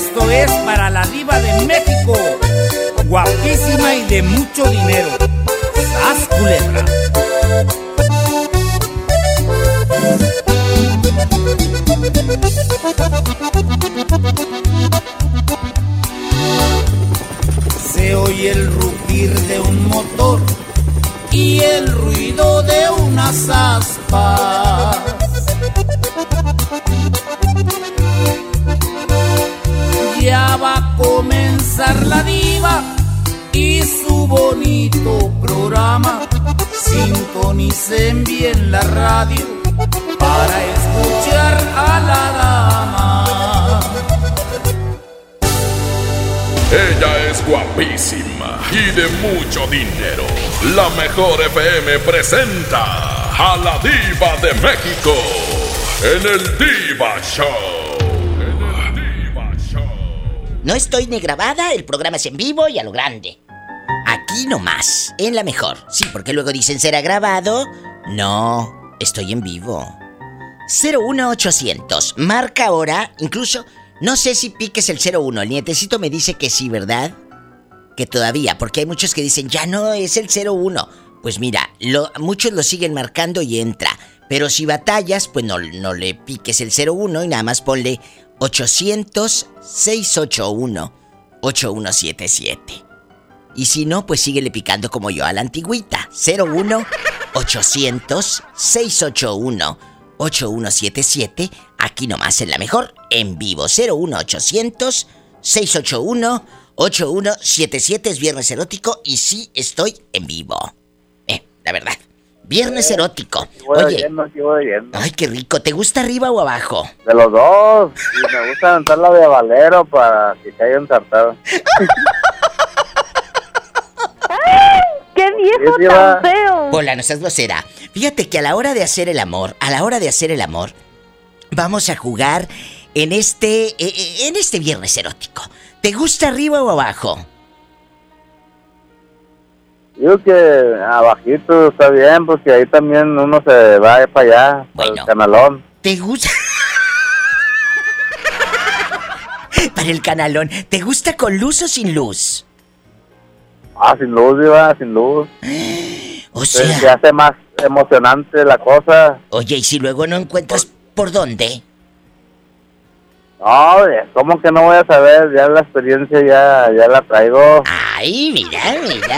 esto es para la diva de México, guapísima y de mucho dinero. ¡Sas culebra! Se oye el rugir de un motor y el ruido de unas aspas. Comenzar la diva y su bonito programa. Sintonicen bien la radio para escuchar a la dama. Ella es guapísima y de mucho dinero. La mejor FM presenta a la diva de México en el Diva Show. No estoy ni grabada, el programa es en vivo y a lo grande. Aquí nomás, en la mejor. Sí, porque luego dicen será grabado. No, estoy en vivo. 01800, marca ahora, incluso no sé si piques el 01. El nietecito me dice que sí, ¿verdad? Que todavía, porque hay muchos que dicen, ya no es el 01. Pues mira, muchos lo siguen marcando y entra. Pero si batallas, pues no, no le piques el 01 y nada más ponle 800-681-8177. Y si no, pues síguele picando como yo a la antigüita. 01 800 681 8177 aquí nomás en la mejor en vivo 01 800 681 8177 es viernes erótico y sí estoy en vivo. Eh, la verdad. Viernes erótico. voy Oye, oyendo, voy oyendo. ay, qué rico. ¿Te gusta arriba o abajo? De los dos. Y me gusta aventar la de Valero para que caiga ensartado. ¡Qué viejo Sí, diva. tan feo! Hola, no seas grosera. Fíjate que a la hora de hacer el amor, a la hora de hacer el amor, vamos a jugar en este, eh, eh, en este viernes erótico. ¿Te gusta arriba o abajo? Digo que abajito está bien, porque ahí también uno se va para allá, para Bueno. el canalón. ¿Te gusta? Para el canalón, ¿te gusta con luz o sin luz? Ah, sin luz, iba, sin luz. O Entonces, se sea, hace más emocionante la cosa. oye, y si luego no encuentras por dónde, No, ¿cómo que no voy a saber? Ya la experiencia ya, ya la traigo. ay, mira, Si mira.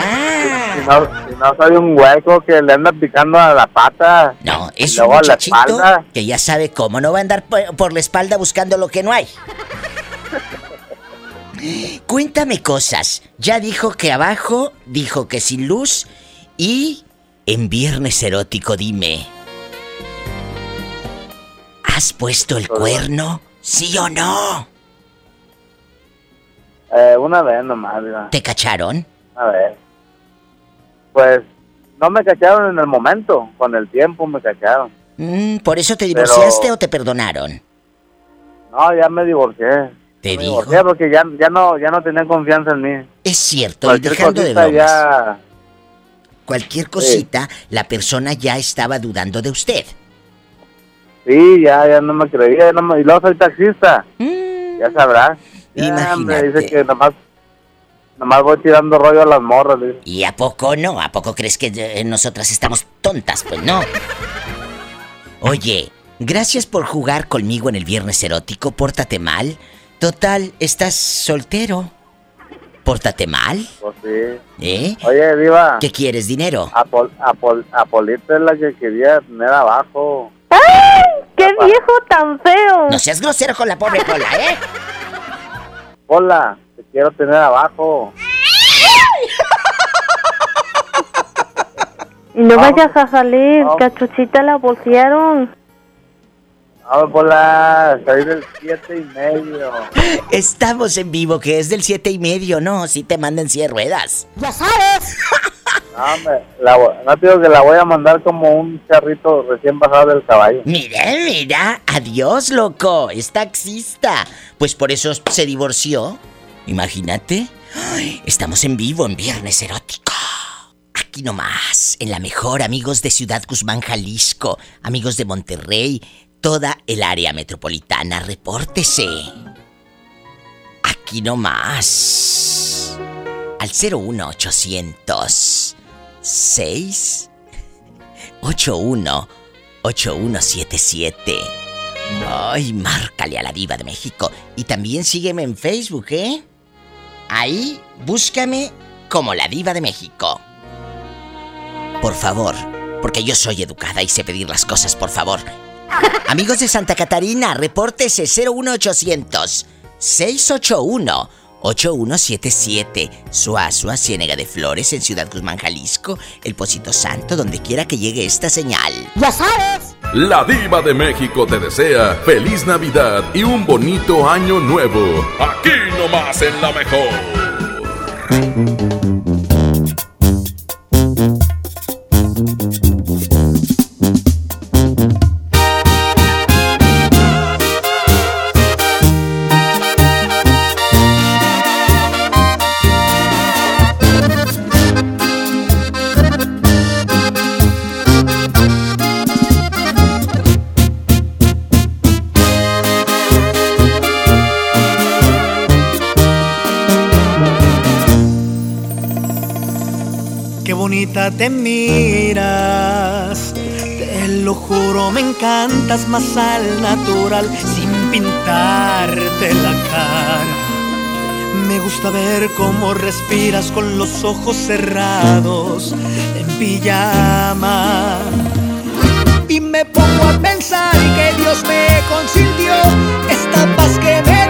no, si no soy un hueco que le anda picando a la pata. No, es un a la espalda. que ya sabe cómo no va a andar por, por la espalda buscando lo que no hay. Cuéntame cosas. Ya dijo que abajo, dijo que sin luz y en viernes erótico dime. ¿Has puesto el cuerno? ¿Sí o no? Eh, una vez nomás, iba. ¿Te cacharon? A ver. Pues no me cacharon en el momento, con el tiempo me cacharon. Mm, ¿Por eso te Pero- divorciaste o te perdonaron? No, ya me divorcié. Te me digo. divorcié porque ya, ya no ya no tenían confianza en mí. Es cierto, y Cualquier dejando de bromas. ya Cualquier cosita, la persona ya estaba dudando de usted. Sí, ya ya no me creía, no me- y luego soy taxista. Mm, Ya sabrás. Imagínate. dice que nomás nomás voy tirando rollo a las morras. dice. ¿Y a poco no? ¿A poco crees que eh, nosotras estamos tontas? Pues no. Oye, gracias por jugar conmigo en el viernes erótico. Pórtate mal. Total, estás soltero. Pórtate mal, Pues sí. ¿eh? Oye, Diva, ¿Qué quieres, dinero? Apol, Apol, Apolita es la que quería tener abajo. ¡Ay! ¡Qué viejo tan feo! No seas grosero con la pobre Pola, ¿eh? Hola, te quiero tener abajo. Y no Vamos. vayas a salir, Vamos. cachuchita la bolsearon. Vamos por la del siete y medio. Estamos en vivo, que es del siete y medio, no, si te mandan 100 ruedas. Ya sabes. No, me- te digo que la voy a mandar como un charrito recién bajado del caballo. Mira, mira, adiós, loco, es taxista. Pues por eso se divorció. Imagínate. Estamos en vivo en Viernes Erótico. Aquí nomás, en la mejor, amigos de Ciudad Guzmán, Jalisco, amigos de Monterrey, toda el área metropolitana, repórtese. Aquí nomás. Al 01800 6 81 8177. Ay, márcale a la diva de México. Y también sígueme en Facebook, ¿eh? Ahí, búscame como la diva de México. Por favor, porque yo soy educada y sé pedir las cosas, por favor. Amigos de Santa Catarina, repórtese 01800 681 8177. Suazua, Ciénega de Flores en Ciudad Guzmán, Jalisco, El Pocito Santo, donde quiera que llegue esta señal. ¡Ya sabes! La diva de México te desea feliz Navidad y un bonito año nuevo. Aquí nomás en la mejor. Te miras, te lo juro, me encantas más al natural, sin pintarte la cara. Me gusta ver cómo respiras con los ojos cerrados, en pijama. Y me pongo a pensar que Dios me consintió, esta paz que me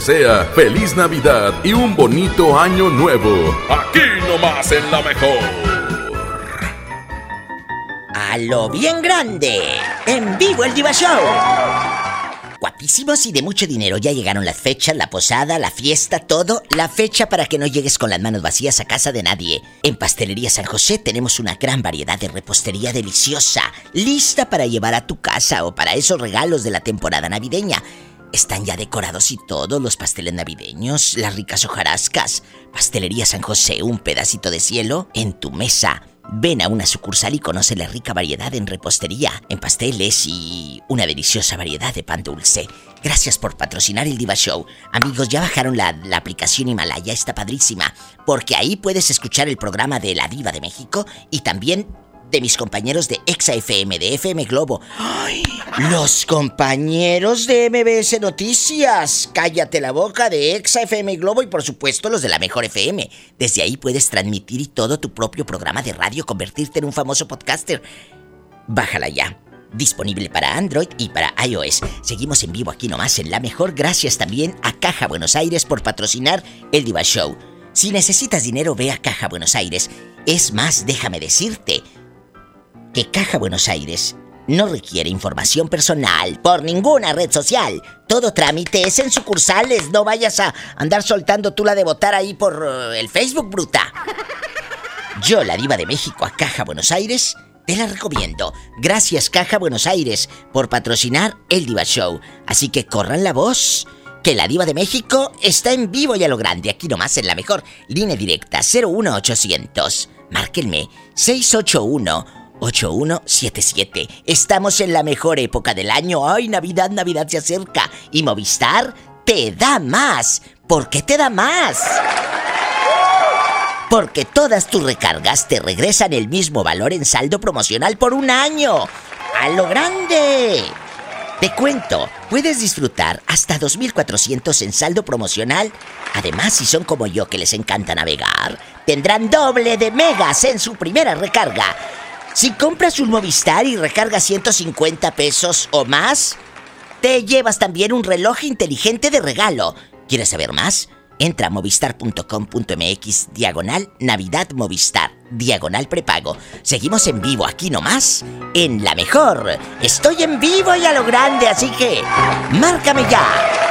desea feliz Navidad y un bonito año nuevo. Aquí nomás en la mejor. A lo bien grande, en vivo el Diva Show. guapísimos y de mucho dinero. Ya llegaron las fechas, la posada, la fiesta, todo. La fecha para que no llegues con las manos vacías a casa de nadie. En Pastelería San José tenemos una gran variedad de repostería deliciosa, lista para llevar a tu casa o para esos regalos de la temporada navideña. Ya decorados y todos los pasteles navideños, las ricas hojarascas. Pastelería San José, un pedacito de cielo en tu mesa. Ven a una sucursal y conoce la rica variedad en repostería, en pasteles y una deliciosa variedad de pan dulce. Gracias por patrocinar el Diva Show. Amigos, ya bajaron la, la, aplicación Himalaya, está padrísima, porque ahí puedes escuchar el programa de La Diva de México y también de mis compañeros de Exa FM, de FM Globo. ¡Ay! Los compañeros de MBS Noticias. Cállate la boca de Exa FM Globo y por supuesto los de la Mejor FM. Desde ahí puedes transmitir y todo tu propio programa de radio, convertirte en un famoso podcaster. Bájala ya. Disponible para Android y para iOS. Seguimos en vivo aquí nomás en La Mejor. Gracias también a Caja Buenos Aires por patrocinar el Diva Show. Si necesitas dinero, ve a Caja Buenos Aires. Es más, déjame decirte, que Caja Buenos Aires no requiere información personal por ninguna red social. Todo trámite es en sucursales. No vayas a andar soltando tú la de votar ahí por uh, el Facebook, bruta. Yo, la diva de México a Caja Buenos Aires, te la recomiendo. Gracias Caja Buenos Aires por patrocinar el Diva Show. Así que corran la voz. Que la diva de México está en vivo y a lo grande, aquí nomás en la mejor línea directa 01800. Márquenme 681 8177. Estamos en la mejor época del año. Ay, Navidad, Navidad se acerca. Y Movistar te da más. ¿Por qué te da más? Porque todas tus recargas te regresan el mismo valor en saldo promocional por un año. ¡A lo grande! Te cuento, puedes disfrutar hasta 2.400 en saldo promocional. Además, si son como yo que les encanta navegar, tendrán doble de megas en su primera recarga. Si compras un Movistar y recargas 150 pesos o más, te llevas también un reloj inteligente de regalo. ¿Quieres saber más? Entra a movistar.com.mx diagonal Navidad Movistar, diagonal prepago. Seguimos en vivo aquí nomás, en la mejor. Estoy en vivo y a lo grande, así que márcame ya.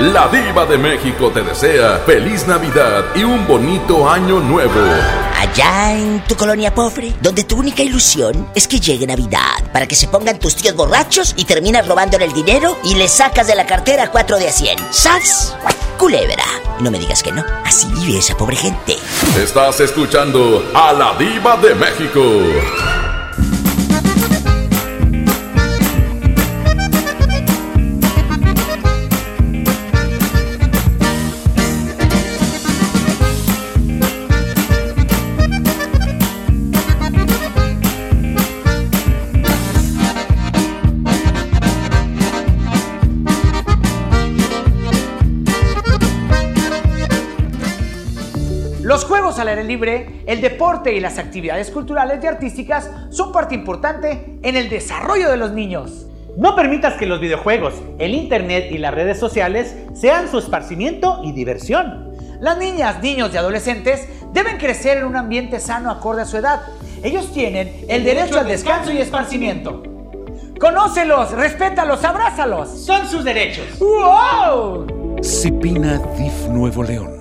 La diva de México te desea feliz Navidad y un bonito año nuevo. Allá en tu colonia pobre, donde tu única ilusión es que llegue Navidad, para que se pongan tus tíos borrachos y terminas robándole el dinero y le sacas de la cartera 4 de a 100. ¡Sas! Culebra. No me digas que no. Así vive esa pobre gente. Estás escuchando a la diva de México. Al aire libre, el deporte y las actividades culturales y artísticas son parte importante en el desarrollo de los niños. No permitas que los videojuegos, el internet y las redes sociales sean su esparcimiento y diversión. Las niñas, niños y adolescentes deben crecer en un ambiente sano acorde a su edad. Ellos tienen el derecho al descanso y esparcimiento. Conócelos, respétalos, abrázalos. Son sus derechos. ¡Wow! Cipina DIF Nuevo León.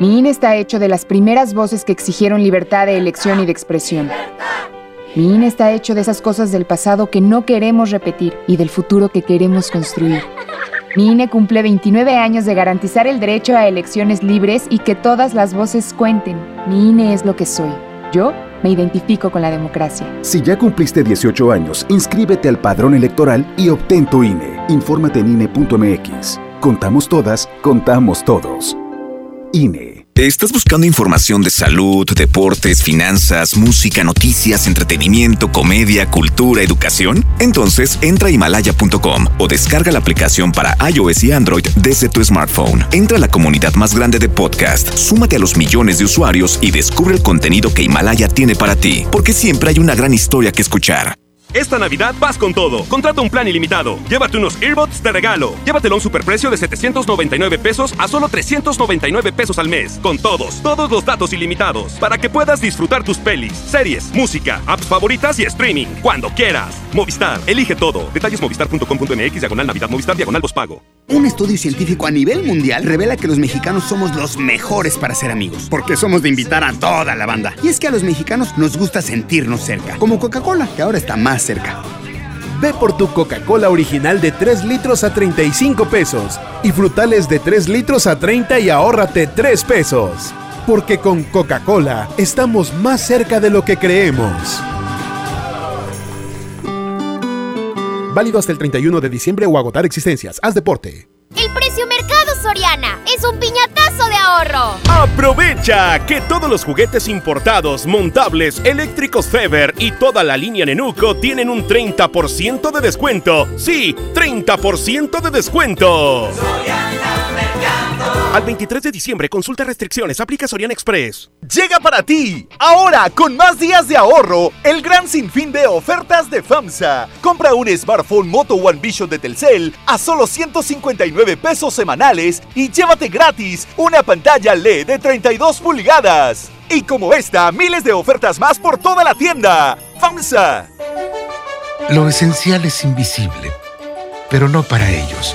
Mi INE está hecho de las primeras voces que exigieron libertad de elección y de expresión. Mi INE está hecho de esas cosas del pasado que no queremos repetir y del futuro que queremos construir. Mi INE cumple 29 años de garantizar el derecho a elecciones libres y que todas las voces cuenten. Mi INE es lo que soy. Yo me identifico con la democracia. Si ya cumpliste 18 años, inscríbete al padrón electoral y obtén tu INE. Infórmate en INE.mx. Contamos todas, contamos todos. ¿Estás buscando información de salud, deportes, finanzas, música, noticias, entretenimiento, comedia, cultura, educación? Entonces entra a himalaya.com o descarga la aplicación para iOS y Android desde tu smartphone. Entra a la comunidad más grande de podcast, súmate a los millones de usuarios y descubre el contenido que Himalaya tiene para ti, porque siempre hay una gran historia que escuchar. Esta Navidad vas con todo. Contrata un plan ilimitado. Llévate unos earbuds de regalo. Llévatelo a un superprecio de 799 pesos a solo 399 pesos al mes. Con todos, todos los datos ilimitados. Para que puedas disfrutar tus pelis, series, música, apps favoritas y streaming. Cuando quieras. Movistar, elige todo. Detalles movistar.com.mx, diagonal Navidad, Movistar, diagonal pago. Un estudio científico a nivel mundial revela que los mexicanos somos los mejores para ser amigos. Porque somos de invitar a toda la banda. Y es que a los mexicanos nos gusta sentirnos cerca. Como Coca-Cola, que ahora está más cerca. Ve por tu Coca-Cola original de 3 litros a 35 pesos y frutales de 3 litros a 30 y ahórrate 3 pesos. Porque con Coca-Cola estamos más cerca de lo que creemos. Válido hasta el 31 de diciembre o agotar existencias. Haz deporte. El precio mercado Soriana es un piñatazo de ahorro. Aprovecha que todos los juguetes importados, montables, eléctricos Feber y toda la línea Nenuco tienen un 30% de descuento. Sí, 30% de descuento. Al 23 de diciembre, consulta restricciones, aplica Soriana Express. Llega para ti, ahora con más días de ahorro, el gran sinfín de ofertas de FAMSA. Compra un smartphone Moto One Vision de Telcel a solo 159 pesos semanales y llévate gratis una pantalla LED de 32 pulgadas. Y como esta, miles de ofertas más por toda la tienda. FAMSA. Lo esencial es invisible, pero no para ellos.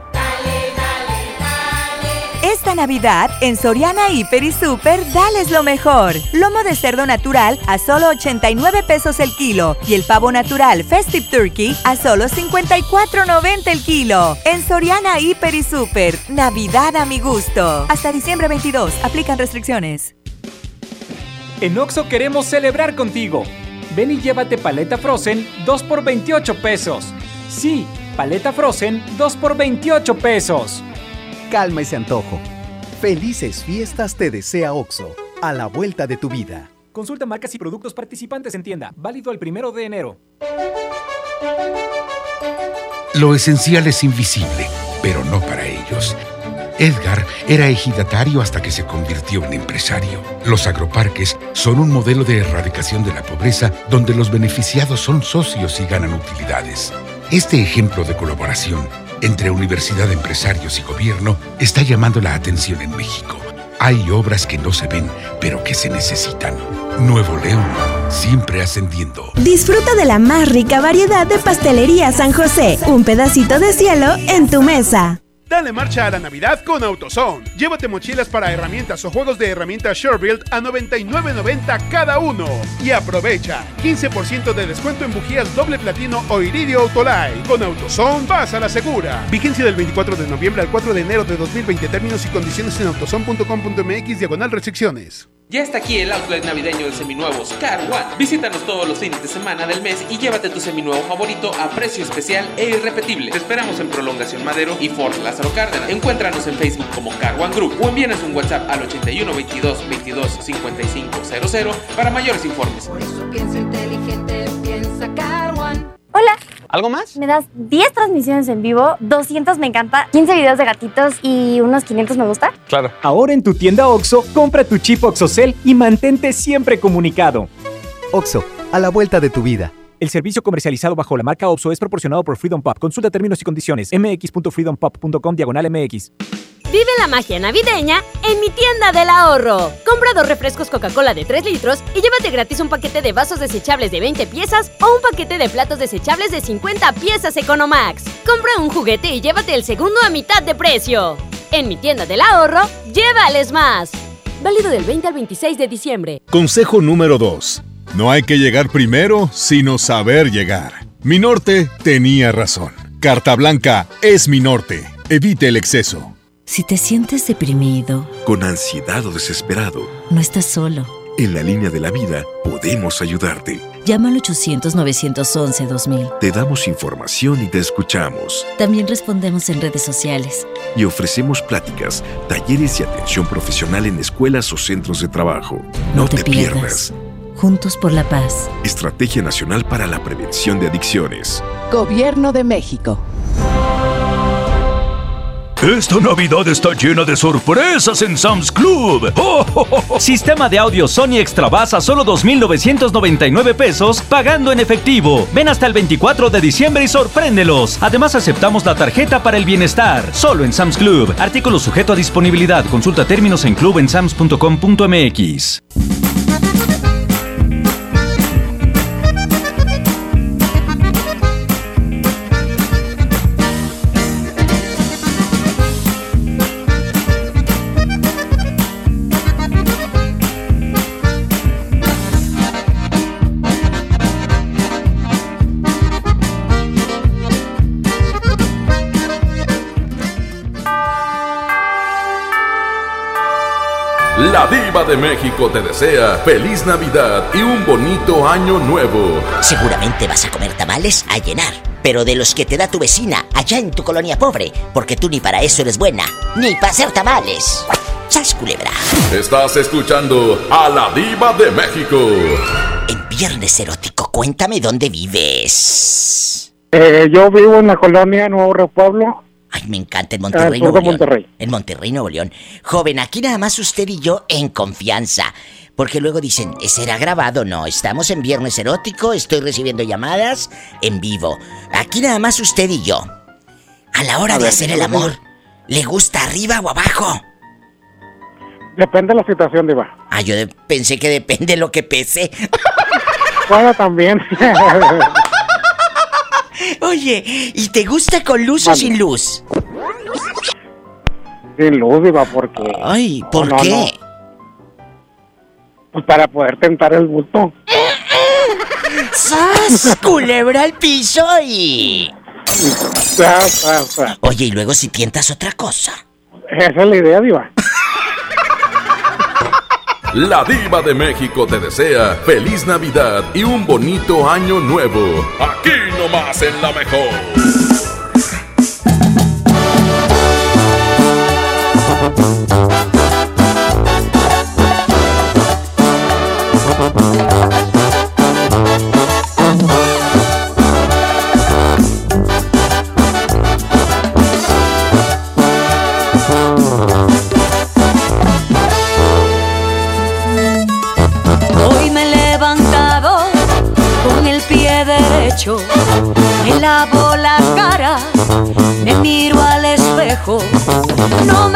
Navidad, en Soriana Hiper y Super, dales lo mejor. Lomo de cerdo natural a solo 89 pesos el kilo y el pavo natural Festive Turkey a solo 54.90 el kilo. En Soriana Hiper y Super, Navidad a mi gusto. Hasta diciembre 22, aplican restricciones. En Oxo queremos celebrar contigo. Ven y llévate paleta Frozen 2 por 28 pesos. Sí, paleta Frozen 2 por 28 pesos calma ese antojo. Felices fiestas te desea OXO, a la vuelta de tu vida. Consulta marcas y productos participantes en tienda, válido el primero de enero. Lo esencial es invisible, pero no para ellos. Edgar era ejidatario hasta que se convirtió en empresario. Los agroparques son un modelo de erradicación de la pobreza donde los beneficiados son socios y ganan utilidades. Este ejemplo de colaboración entre universidad, empresarios y gobierno está llamando la atención en México. Hay obras que no se ven, pero que se necesitan. Nuevo León, siempre ascendiendo. Disfruta de la más rica variedad de pastelería San José. Un pedacito de cielo en tu mesa. Dale marcha a la Navidad con AutoZone. Llévate mochilas para herramientas o juegos de herramientas SureBuild a 99.90 cada uno. Y aprovecha 15% de descuento en bujías doble platino o iridio Autolite. Con AutoZone vas a la segura. Vigencia del 24 de noviembre al 4 de enero de 2020. Términos y condiciones en autozone.com.mx diagonal restricciones. Ya está aquí el outlet navideño de seminuevos Car One. Visítanos todos los fines de semana del mes y llévate tu seminuevo favorito a precio especial e irrepetible. Te esperamos en Prolongación Madero y Fort Lázaro Cárdenas. Encuéntranos en Facebook como Car One Group o envíanos un WhatsApp al 81 22 22 55 00 para mayores informes. inteligente, piensa Car One. Hola. ¿Algo más? Me das 10 transmisiones en vivo, 200 me encanta, 15 videos de gatitos y unos 500 me gusta. Claro. Ahora en tu tienda OXO, compra tu chip OXOCEL y mantente siempre comunicado. OXO, a la vuelta de tu vida. El servicio comercializado bajo la marca OXO es proporcionado por Freedom Pop. Consulta términos y condiciones. mx.freedompop.com diagonal mx. Vive la magia navideña en mi tienda del ahorro. Compra dos refrescos Coca-Cola de 3 litros y llévate gratis un paquete de vasos desechables de 20 piezas o un paquete de platos desechables de 50 piezas Economax. Compra un juguete y llévate el segundo a mitad de precio. En mi tienda del ahorro, llévales más. Válido del 20 al 26 de diciembre. Consejo número 2. No hay que llegar primero, sino saber llegar. Mi norte tenía razón. Carta Blanca es mi norte. Evite el exceso. Si te sientes deprimido, con ansiedad o desesperado, no estás solo. En la línea de la vida podemos ayudarte. Llama al 800-911-2000. Te damos información y te escuchamos. También respondemos en redes sociales. Y ofrecemos pláticas, talleres y atención profesional en escuelas o centros de trabajo. No, te, pierdas. Juntos por la paz. Estrategia Nacional para la Prevención de Adicciones. Gobierno de México. Esta Navidad está llena de sorpresas en Sam's Club. Sistema de audio Sony Extra Bass a solo 2.999 pesos pagando en efectivo. Ven hasta el 24 de diciembre y sorpréndelos. Además aceptamos la tarjeta para el bienestar. Solo en Sam's Club. Artículo sujeto a disponibilidad. Consulta términos en clubensams.com.mx. La diva de México te desea feliz Navidad y un bonito año nuevo. Seguramente vas a comer tamales a llenar, pero de los que te da tu vecina allá en tu colonia pobre, porque tú ni para eso eres buena, ni para hacer tamales. ¡Sas culebra! Estás escuchando a la diva de México. En Viernes Erótico, cuéntame dónde vives. Eh, yo vivo en la colonia Nuevo Repueblo. Ay, me encanta en Monterrey, Al sur Nuevo de León. Monterrey. En Monterrey, Nuevo León. Joven, aquí nada más usted y yo en confianza. Porque luego dicen, ¿será grabado? No, estamos en Viernes Erótico, estoy recibiendo llamadas en vivo. Aquí nada más usted y yo. A la hora A de ver, hacer el amor, ¿le gusta arriba o abajo? Depende de la situación, Diva. Ah, yo de- pensé que depende lo que pese. Bueno, también. Oye, ¿y te gusta con luz o sin luz? Sin luz, Diva, porque. Ay, ¿por No, qué? no. Pues para poder tentar el gusto. ¡Sas! Culebra al piso y. Oye, y luego si tientas otra cosa. Esa es la idea, Diva. La diva de México te desea feliz Navidad y un bonito año nuevo. Aquí nomás en la mejor. No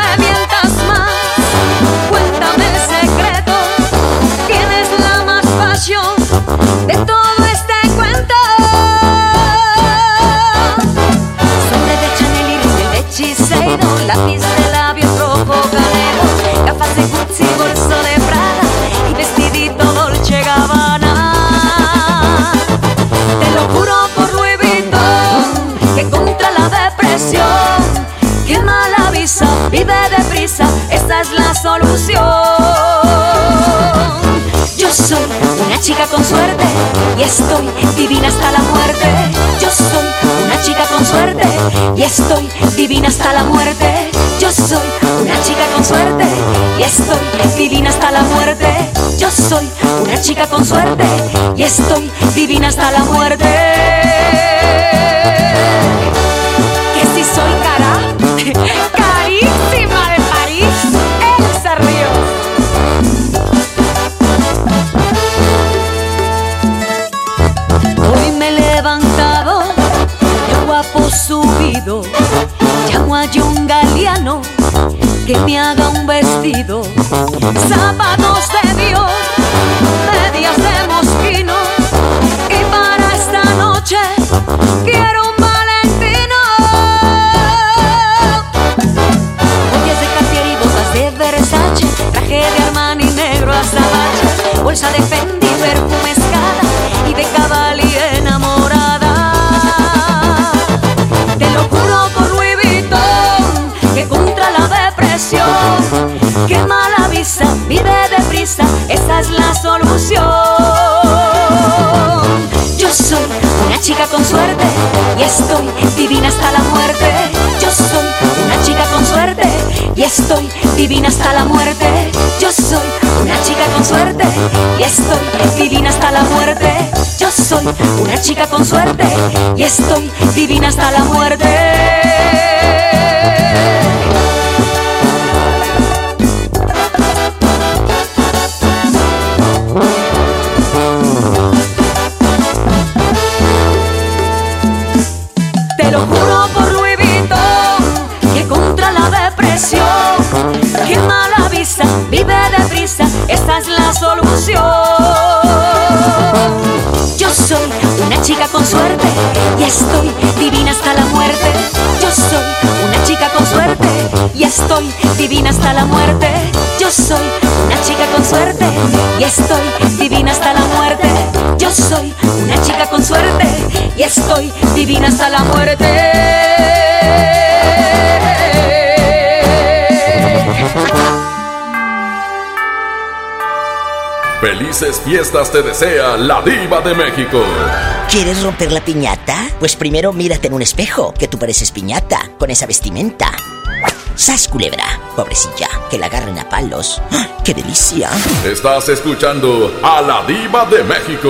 estoy divina hasta la muerte. Yo soy una chica con suerte y estoy divina hasta la muerte. Yo soy una chica con suerte y estoy divina hasta la muerte. Yo soy una chica con suerte y estoy divina hasta la muerte. Que si soy cara, Que me haga un vestido. Zapatos de Dios, medias de mosquino. Y para esta noche quiero un valentino. Joyas de Cartier y botas de Versace, traje de Armani negro azabache, bolsa de Fendi, perfume visa, vive deprisa, esa es la solución. suerte y estoy divina hasta la muerte. Yo soy una chica con suerte y estoy divina hasta la muerte. Yo soy una chica con suerte y estoy divina hasta la muerte. Yo soy una chica con suerte y estoy divina hasta la muerte. Estoy divina hasta la muerte. Yo soy una chica con suerte y estoy divina hasta la muerte. Yo soy una chica con suerte y estoy divina hasta la muerte. Felices fiestas te desea la diva de México. ¿Quieres romper la piñata? Pues primero mírate en un espejo, que tú pareces piñata, con esa vestimenta. ¡Sas, culebra! Pobrecilla, que la agarren a palos. ¡Ah, ¡Qué delicia! Estás escuchando a la diva de México.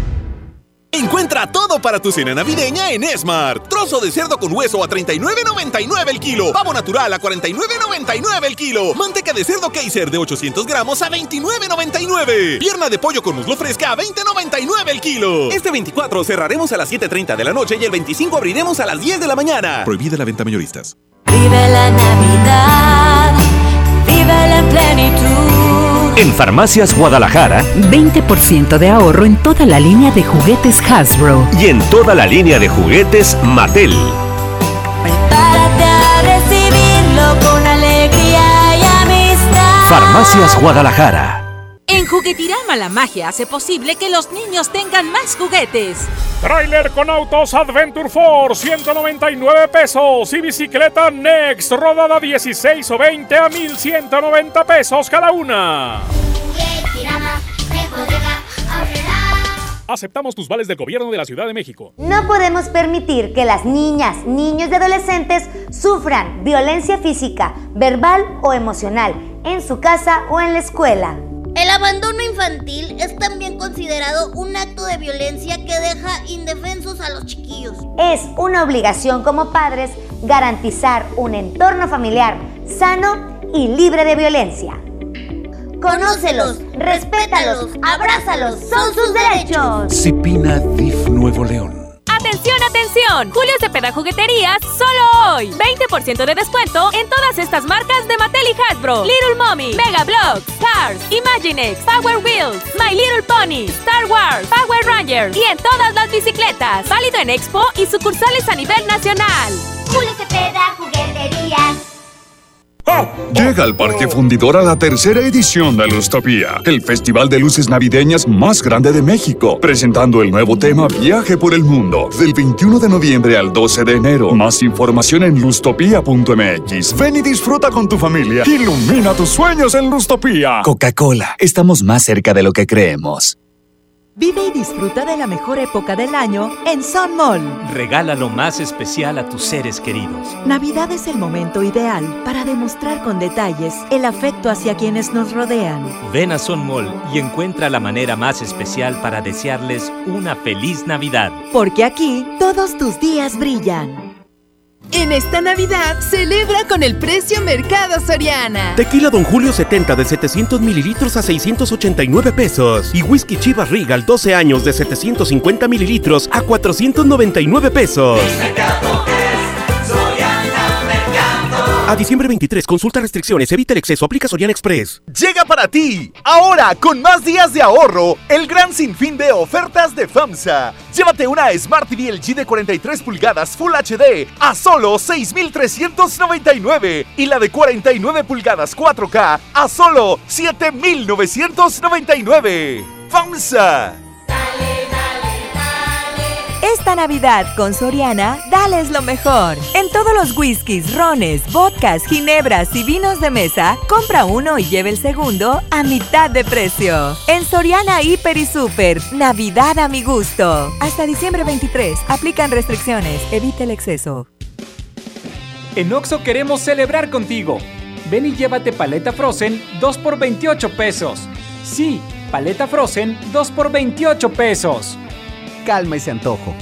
Encuentra todo para tu cena navideña en Smart. Trozo de cerdo con hueso a 39.99 el kilo. Pavo natural a 49.99 el kilo. Manteca de cerdo Kaiser de 800 gramos a 29.99. Pierna de pollo con muslo fresca a 20.99 el kilo. Este 24 cerraremos a las 7.30 de la noche y el 25 abriremos a las 10 de la mañana. Prohibida la venta mayoristas. Vive la Navidad, vive en plenitud. En Farmacias Guadalajara, 20% de ahorro en toda la línea de juguetes Hasbro. y en toda la línea de juguetes Mattel. Prepárate a recibirlo con alegría y amistad. Farmacias Guadalajara. Juguetirama la magia hace posible que los niños tengan más juguetes. Trailer con autos Adventure Force, 199 pesos. Y bicicleta Next, rodada 16 o 20 a 1190 pesos cada una. Aceptamos tus vales del gobierno de la Ciudad de México. No podemos permitir que las niñas, niños y adolescentes sufran violencia física, verbal o emocional en su casa o en la escuela. El abandono infantil es también considerado un acto de violencia que deja indefensos a los chiquillos. Es una obligación como padres garantizar un entorno familiar sano y libre de violencia. Conócelos, respétalos, abrázalos, son sus derechos. Cipina DIF Nuevo León. ¡Atención, atención! Julio Cepeda Jugueterías, solo hoy. 20% de descuento en todas estas marcas de Mattel y Hasbro. Little Mommy, Mega Bloks, Cars, Imaginext, Power Wheels, My Little Pony, Star Wars, Power Rangers y en todas las bicicletas. Válido en Expo y sucursales a nivel nacional. Julio Cepeda Jugueterías. Llega al Parque Fundidora la tercera edición de Lustopía, el festival de luces navideñas más grande de México, presentando el nuevo tema Viaje por el Mundo, del 21 de noviembre al 12 de enero. Más información en lustopía.mx. Ven y disfruta con tu familia. Ilumina tus sueños en Lustopía. Coca-Cola, estamos más cerca de lo que creemos. Vive y disfruta de la mejor época del año en Sun Mall. Regala lo más especial a tus seres queridos. Navidad es el momento ideal para demostrar con detalles el afecto hacia quienes nos rodean. Ven a Son Mall y encuentra la manera más especial para desearles una feliz Navidad. Porque aquí todos tus días brillan. En esta Navidad, celebra con el precio Mercado Soriana. Tequila Don Julio 70 de 700 mililitros a 689 pesos. Y whisky Chivas Regal 12 años de 750 mililitros a 499 pesos. A diciembre 23, consulta restricciones, evita el exceso, aplica Soriana Express. Llega para ti, ahora con más días de ahorro, el gran sinfín de ofertas de FAMSA. Llévate una Smart TV LG de 43 pulgadas Full HD a solo 6,399 y la de 49 pulgadas 4K a solo 7,999. FAMSA. Esta Navidad con Soriana, dales lo mejor. En todos los whiskies, rones, vodkas, ginebras y vinos de mesa, compra uno y lleve el segundo a mitad de precio. En Soriana Hiper y Super, Navidad a mi gusto. Hasta diciembre 23, aplican restricciones, evite el exceso. En Oxo queremos celebrar contigo. Ven y llévate paleta Frozen 2 por 28 pesos. Sí, paleta Frozen 2 por 28 pesos. Calma ese antojo.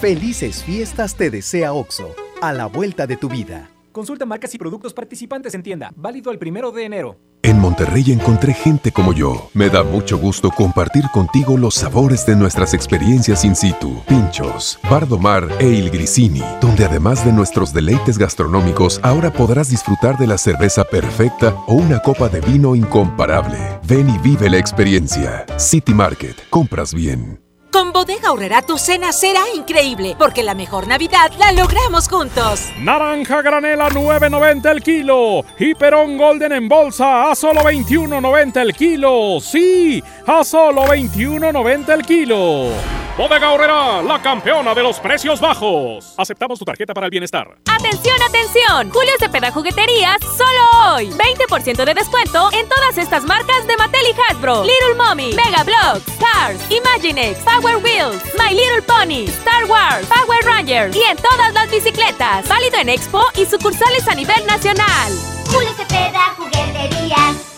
Felices fiestas te desea OXO, a la vuelta de tu vida. Consulta marcas y productos participantes en tienda. Válido el primero de enero. En Monterrey encontré gente como yo. Me da mucho gusto compartir contigo los sabores de nuestras experiencias in situ. Pinchos, Bardomar e Il Grisini, donde además de nuestros deleites gastronómicos, ahora podrás disfrutar de la cerveza perfecta o una copa de vino incomparable. Ven y vive la experiencia. City Market, compras bien. Con Bodega Aurrera tu cena será increíble, porque la mejor Navidad la logramos juntos. Naranja granela 9.90 el kilo. Y Perón Golden en bolsa a solo 21.90 el kilo. Sí, a solo 21.90 el kilo. Bodega Aurrera, la campeona de los precios bajos. Aceptamos tu tarjeta para el bienestar. Atención, atención. Julio Cepeda Jugueterías, solo hoy. 20% de descuento en todas estas marcas de Mattel y Hasbro. Little Mommy, Mega Bloks, Cars, Imaginext, Power Wheels, My Little Pony, Star Wars, Power Rangers y en todas las bicicletas. Válido en Expo y sucursales a nivel nacional. Julio Cepeda Jugueterías.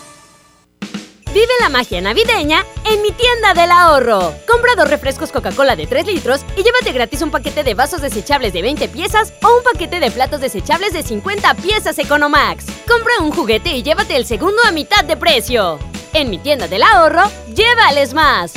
Vive la magia navideña en mi tienda del ahorro. Compra dos refrescos Coca-Cola de 3 litros y llévate gratis un paquete de vasos desechables de 20 piezas o un paquete de platos desechables de 50 piezas Economax. Compra un juguete y llévate el segundo a mitad de precio. En mi tienda del ahorro, llévales más.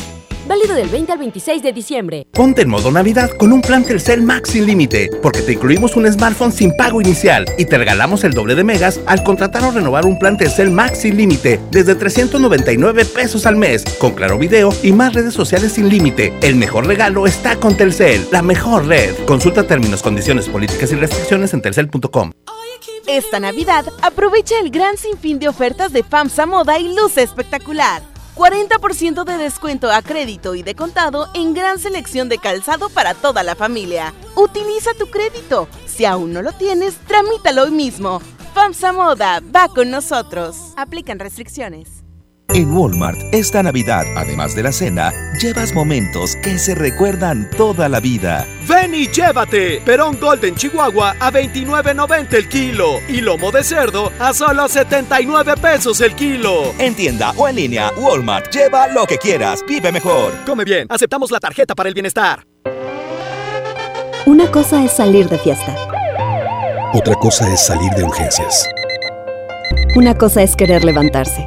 Válido del 20 al 26 de diciembre. Ponte en modo Navidad con un plan Telcel Max sin límite, porque te incluimos un smartphone sin pago inicial y te regalamos el doble de megas al contratar o renovar un plan Telcel Max sin límite desde 399 pesos al mes, con claro video y más redes sociales sin límite. El mejor regalo está con Telcel, la mejor red. Consulta términos, condiciones, políticas y restricciones en telcel.com. Esta Navidad aprovecha el gran sinfín de ofertas de FAMSA Moda y Luce Espectacular. 40% de descuento a crédito y de contado en gran selección de calzado para toda la familia. Utiliza tu crédito. Si aún no lo tienes, tramítalo hoy mismo. FAMSA Moda, va con nosotros. Aplican restricciones. En Walmart, esta Navidad, además de la cena, llevas momentos que se recuerdan toda la vida. Ven y llévate Perón Golden Chihuahua a 29.90 el kilo y lomo de cerdo a solo 79 pesos el kilo. En tienda o en línea, Walmart, lleva lo que quieras, vive mejor. Come bien, aceptamos la tarjeta para el bienestar. Una cosa es salir de fiesta. Otra cosa es salir de urgencias. Una cosa es querer levantarse.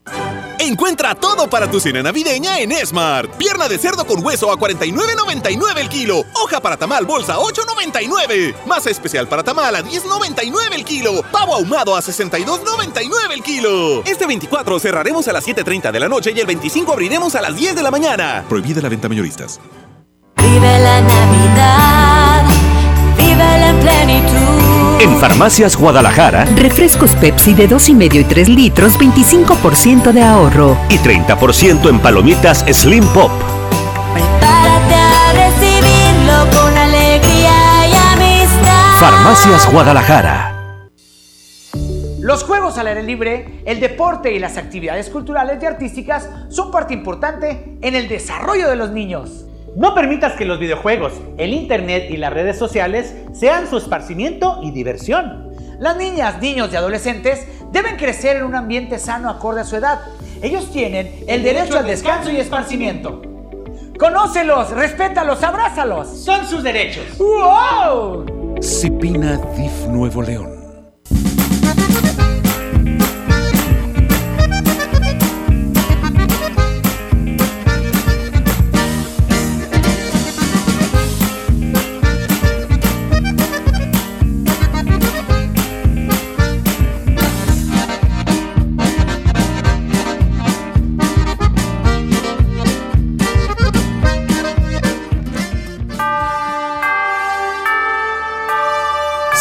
Encuentra todo para tu cena navideña en Smart. Pierna de cerdo con hueso a 49.99 el kilo. Hoja para tamal bolsa 8.99. Masa especial para tamal a 10.99 el kilo. Pavo ahumado a 62.99 el kilo. Este 24 cerraremos a las 7.30 de la noche y el 25 abriremos a las 10 de la mañana. Prohibida la venta mayoristas. Vive la Navidad. Vive en plenitud. En Farmacias Guadalajara, refrescos Pepsi de 2,5 y 3 litros, 25% de ahorro. Y 30% en palomitas Slim Pop. Prepárate a recibirlo con alegría y amistad. Farmacias Guadalajara. Los juegos al aire libre, el deporte y las actividades culturales y artísticas son parte importante en el desarrollo de los niños. No permitas que los videojuegos, el internet y las redes sociales sean su esparcimiento y diversión. Las niñas, niños y adolescentes deben crecer en un ambiente sano acorde a su edad. Ellos tienen el derecho al descanso y esparcimiento. Conócelos, respétalos, abrázalos. Son sus derechos. ¡Wow! Cipina DIF Nuevo León.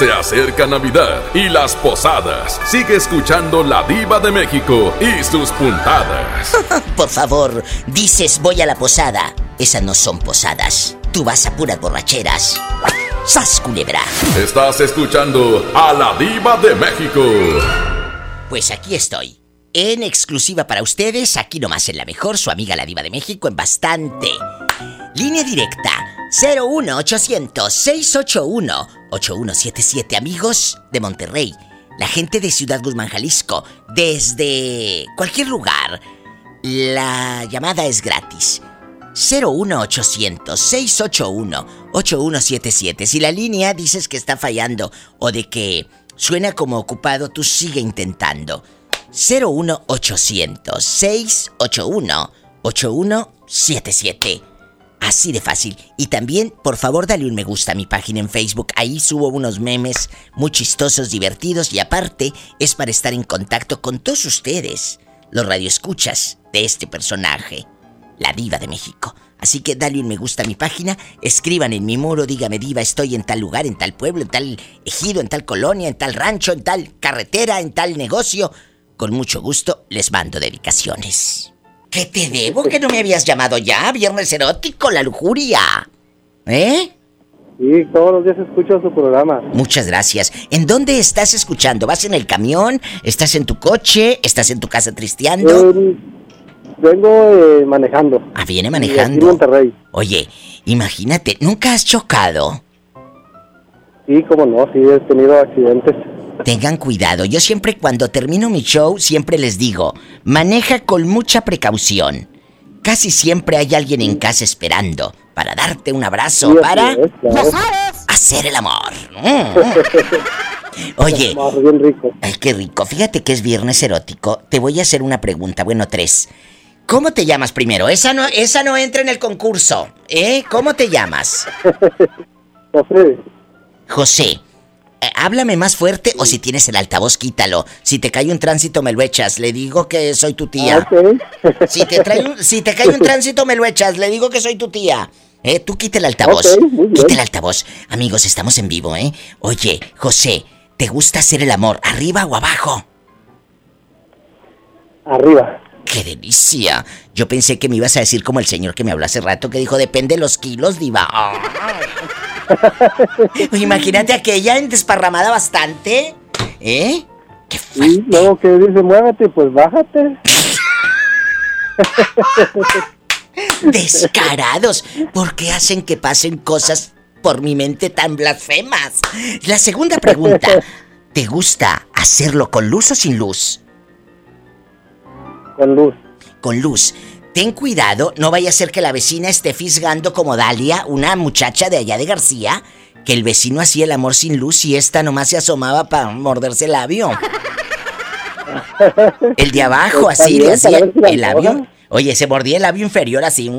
Se acerca Navidad y las posadas. Sigue escuchando La Diva de México y sus puntadas. Por favor, dices voy a la posada. Esas no son posadas. Tú vas a puras borracheras. ¡Sas, culebra! Estás escuchando a La Diva de México. Pues aquí estoy. En exclusiva para ustedes, aquí nomás en la mejor, su amiga la Diva de México en bastante. Línea directa 01800 681 8177 amigos de Monterrey, la gente de Ciudad Guzmán, Jalisco, desde cualquier lugar. La llamada es gratis. 01800 681 8177. Si la línea dices que está fallando o de que suena como ocupado, tú sigue intentando. 01800 681 8177. Así de fácil. Y también, por favor, dale un me gusta a mi página en Facebook. Ahí subo unos memes muy chistosos, divertidos y aparte es para estar en contacto con todos ustedes, los radioescuchas de este personaje, la diva de México. Así que dale un me gusta a mi página, escriban en mi muro, dígame diva, estoy en tal lugar, en tal pueblo, en tal ejido, en tal colonia, en tal rancho, en tal carretera, en tal negocio. Con mucho gusto les mando dedicaciones. ¿Qué te debo que no me habías llamado ya? Viernes erótico, la lujuria. ¿Eh? Sí, todos los días escucho su programa. Muchas gracias. ¿En dónde estás escuchando? ¿Vas en el camión? ¿Estás en tu coche? ¿Estás en tu casa tristeando? Eh, vengo eh, manejando. Ah, viene manejando. En Monterrey. Oye, imagínate, ¿nunca has chocado? Sí, cómo no, sí, he tenido accidentes. Tengan cuidado. Yo siempre cuando termino mi show siempre les digo, maneja con mucha precaución. Casi siempre hay alguien en casa esperando para darte un abrazo, para hacer el amor. Mm. Oye, ay, qué rico. Fíjate que es viernes erótico. Te voy a hacer una pregunta, bueno, tres. ¿Cómo te llamas primero? Esa no, esa no entra en el concurso, ¿eh? ¿Cómo te llamas? José. José. Eh, háblame más fuerte o si tienes el altavoz, quítalo. Si te cae un tránsito, me lo echas. Le digo que soy tu tía. Si, te trae un- si te cae un tránsito, me lo echas. Le digo que soy tu tía. Eh, tú quita el altavoz. Quita el altavoz. Amigos, estamos en vivo, ¿eh? Oye, José, ¿te gusta hacer el amor arriba o abajo? Arriba. ¡Qué delicia! Yo pensé que me ibas a decir como el señor que me habló hace rato que dijo, depende de los kilos, diva. Oye, Imagínate aquella desparramada bastante. ¿Eh? Sí, luego que dice, muévete, pues bájate. Descarados. ¿Por qué hacen que pasen cosas por mi mente tan blasfemas? La segunda pregunta. ¿Te gusta hacerlo con luz o sin luz? Con luz. Con luz. Ten cuidado, no vaya a ser que la vecina esté fisgando como Dalia, una muchacha de allá de García, que el vecino hacía el amor sin luz y esta nomás se asomaba para morderse el labio. El de abajo, Está así, le hacía el labio. Oye, se mordía el labio inferior así.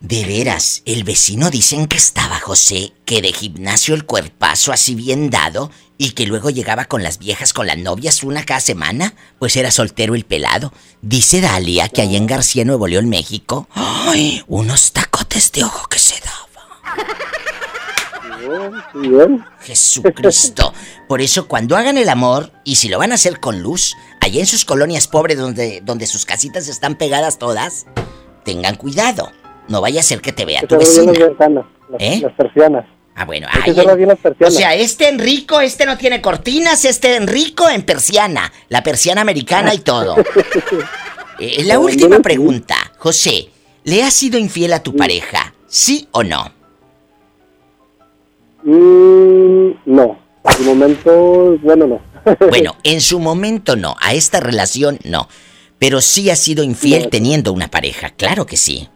De veras, el vecino dicen que estaba José, que de gimnasio el cuerpazo así bien dado y que luego llegaba con las viejas, con las novias una cada semana, pues era soltero el pelado. Dice Dalia que allá en García, Nuevo León, México, ¡ay! Unos tacotes de ojo que se daba. Bien. Jesucristo. Por eso cuando hagan el amor, y si lo van a hacer con luz, allá en sus colonias pobres donde, donde sus casitas están pegadas todas, tengan cuidado. No vaya a ser que te vea Que tu las vecina. ventanas, las, ¿Eh? las persianas. Ah, bueno. Hay bien las o sea, este Enrico, este no tiene cortinas, este Enrico en persiana. La persiana americana y todo. Eh, la última pregunta, José. ¿Le has sido infiel a tu pareja? ¿Sí o no? Mm, no. De momento, bueno, no. Bueno, en su momento no, a esta relación no. Pero sí has sido infiel teniendo una pareja, claro que sí.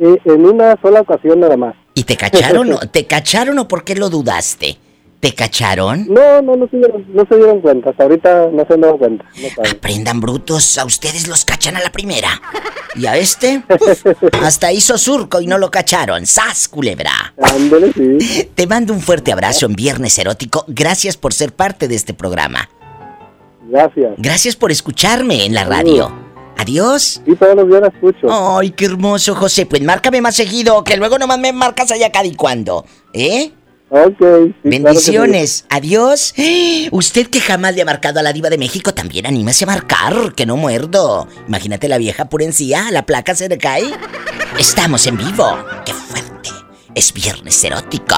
Eh, en una sola ocasión nada más. ¿Y te cacharon o, te cacharon o por qué lo dudaste? ¿Te cacharon? No, no, no se dieron, no se dieron cuenta. Hasta ahorita no se han dado cuenta. No. Aprendan brutos, a ustedes los cachan a la primera. Y a este, uf, hasta hizo surco y no lo cacharon. ¡Sas, culebra! Ándale, sí. Te mando un fuerte abrazo en Viernes Erótico. Gracias por ser parte de este programa. Gracias. Gracias por escucharme en la radio. Adiós. Sí, todos los días la escucho. Ay, qué hermoso, José. Pues márcame más seguido, que luego nomás me marcas allá cada y cuando. ¿Eh? Ok. sí, Bendiciones. Adiós. Usted que jamás le ha marcado a la diva de México, también anímese a marcar, que no muerdo. Imagínate la vieja pura encía, la placa se le cae. Estamos en vivo. ¡Qué fuerte! Es viernes erótico.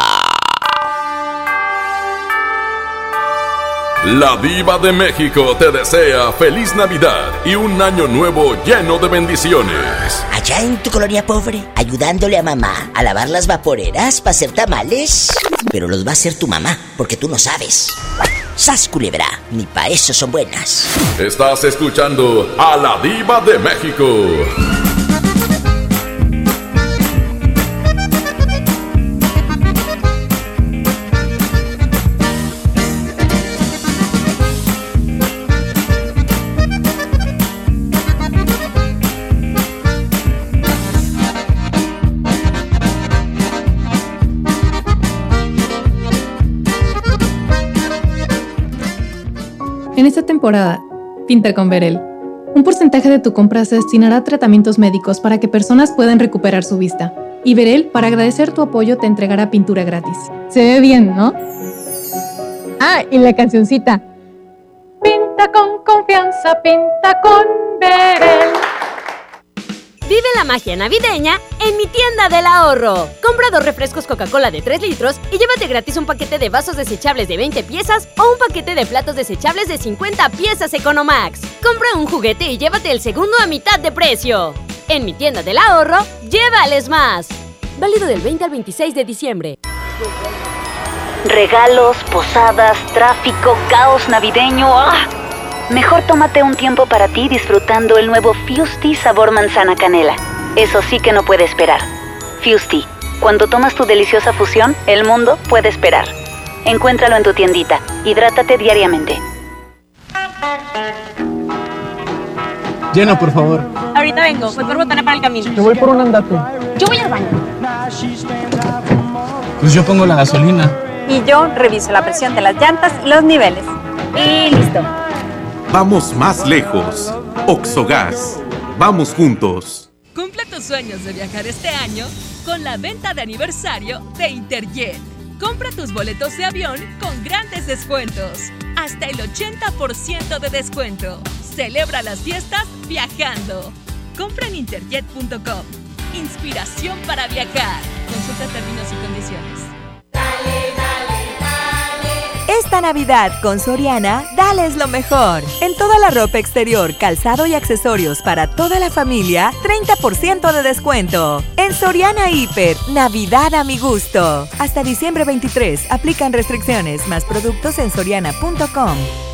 La diva de México te desea feliz Navidad y un año nuevo lleno de bendiciones. Allá en tu colonia pobre, ayudándole a mamá a lavar las vaporeras para hacer tamales. Pero los va a hacer tu mamá, porque tú no sabes. Sas culebra, ni pa' eso son buenas. Estás escuchando a la diva de México. En esta temporada, pinta con Verel. Un porcentaje de tu compra se destinará a tratamientos médicos para que personas puedan recuperar su vista. Y Verel, para agradecer tu apoyo, te entregará pintura gratis. Se ve bien, ¿no? Ah, y la cancioncita. Pinta con confianza, pinta con Verel. Vive la magia navideña en mi tienda del ahorro. Compra dos refrescos Coca-Cola de 3 litros y llévate gratis un paquete de vasos desechables de 20 piezas o un paquete de platos desechables de 50 piezas Economax. Compra un juguete y llévate el segundo a mitad de precio. En mi tienda del ahorro, llévales más. Válido del 20 al 26 de diciembre. Regalos, posadas, tráfico, caos navideño. ¡Ah! Mejor tómate un tiempo para ti disfrutando el nuevo Fusti sabor manzana canela. Eso sí que no puede esperar. Fusti, cuando tomas tu deliciosa fusión, el mundo puede esperar. Encuéntralo en tu tiendita. Hidrátate diariamente. Llena, por favor. Ahorita vengo, voy por botana para el camino. Yo voy por un andate. Yo voy al baño. Pues yo pongo la gasolina. Y yo reviso la presión de las llantas y los niveles. Y listo. Vamos más lejos. Oxogas. Vamos juntos. Cumple tus sueños de viajar este año con la venta de aniversario de Interjet. Compra tus boletos de avión con grandes descuentos. Hasta el 80% de descuento. Celebra las fiestas viajando. Compra en interjet.com. Inspiración para viajar. Consulta términos y condiciones. Esta Navidad con Soriana, dales lo mejor. En toda la ropa exterior, calzado y accesorios para toda la familia, 30% de descuento. En Soriana Hiper, Navidad a mi gusto. Hasta diciembre 23, aplican restricciones, más productos en soriana.com.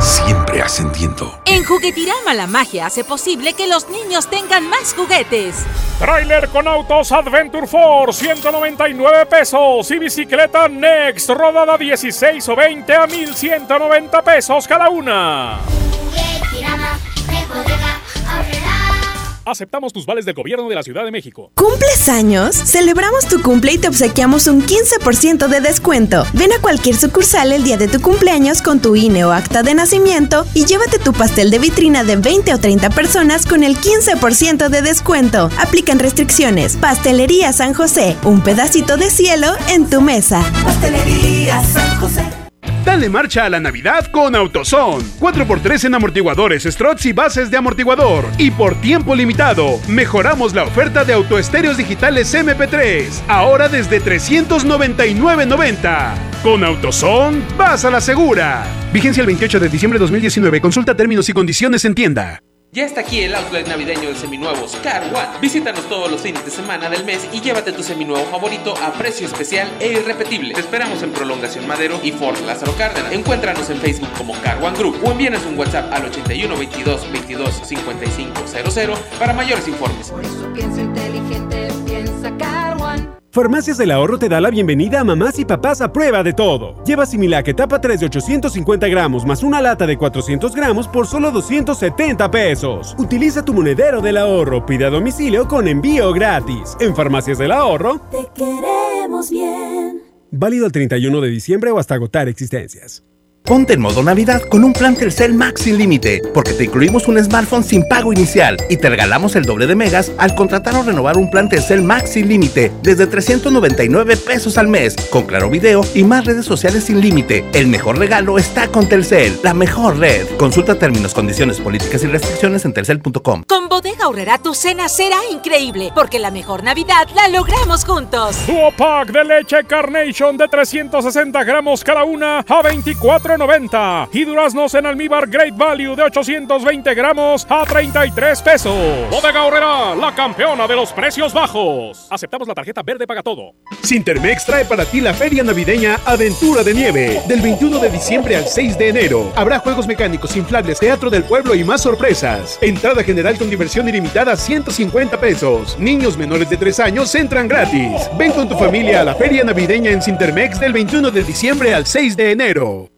Siempre ascendiendo. En Juguetirama la magia hace posible que los niños tengan más juguetes. Trailer con autos Adventure Force, 199 pesos. Y bicicleta Next, rodada 16 o 20 a 1190 pesos cada una. Aceptamos tus vales del gobierno de la Ciudad de México. ¿Cumples años? Celebramos tu cumple y te obsequiamos un 15% de descuento. Ven a cualquier sucursal el día de tu cumpleaños con tu INE o acta de nacimiento y llévate tu pastel de vitrina de 20 o 30 personas con el 15% de descuento. Aplican restricciones. Pastelería San José, un pedacito de cielo en tu mesa. Pastelería San José. Dale marcha a la Navidad con AutoZone. 4x3 en amortiguadores, struts y bases de amortiguador. Y por tiempo limitado, mejoramos la oferta de autoestéreos digitales MP3. Ahora desde 399.90. Con AutoZone, vas a la segura. Vigencia el 28 de diciembre de 2019. Consulta términos y condiciones en tienda. Ya está aquí el outlet navideño de seminuevos Car One. Visítanos todos los fines de semana del mes y llévate tu seminuevo favorito a precio especial e irrepetible. Te esperamos en Prolongación Madero y Fort Lázaro Cárdenas. Encuéntranos en Facebook como Car One Group o envíanos un WhatsApp al 81 22 22 55 00 para mayores informes. Piensa inteligente, piensa Car. Farmacias del Ahorro te da la bienvenida a mamás y papás a prueba de todo. Lleva Similac etapa 3 de 850 gramos más una lata de 400 gramos por solo 270 pesos. Utiliza tu monedero del ahorro, pide a domicilio con envío gratis. En Farmacias del Ahorro, Te queremos bien. válido el 31 de diciembre o hasta agotar existencias. Ponte en modo Navidad con un plan Telcel Max sin límite, porque te incluimos un smartphone sin pago inicial y te regalamos el doble de megas al contratar o renovar un plan Telcel Max sin límite desde 399 pesos al mes, con claro video y más redes sociales sin límite. El mejor regalo está con Telcel, la mejor red. Consulta términos, condiciones, políticas y restricciones en telcel.com. Con Bodega Aurrera tu cena será increíble, porque la mejor Navidad la logramos juntos. Duo pack de leche Carnation de 360 gramos cada una a 24.90 y duraznos en almíbar Great Value de 820 gramos a 33 pesos. Bodega Horrera, la campeona de los precios bajos. Aceptamos la tarjeta verde paga todo. Sintermex trae para ti la feria navideña Aventura de Nieve. Del 21 de diciembre al 6 de enero. Habrá juegos mecánicos, inflables, teatro del pueblo y más sorpresas. Entrada general con diversión ilimitada 150 pesos. Niños menores de 3 años entran gratis. Ven con tu familia a la feria navideña en Sintermex del 21 de diciembre al 6 de enero.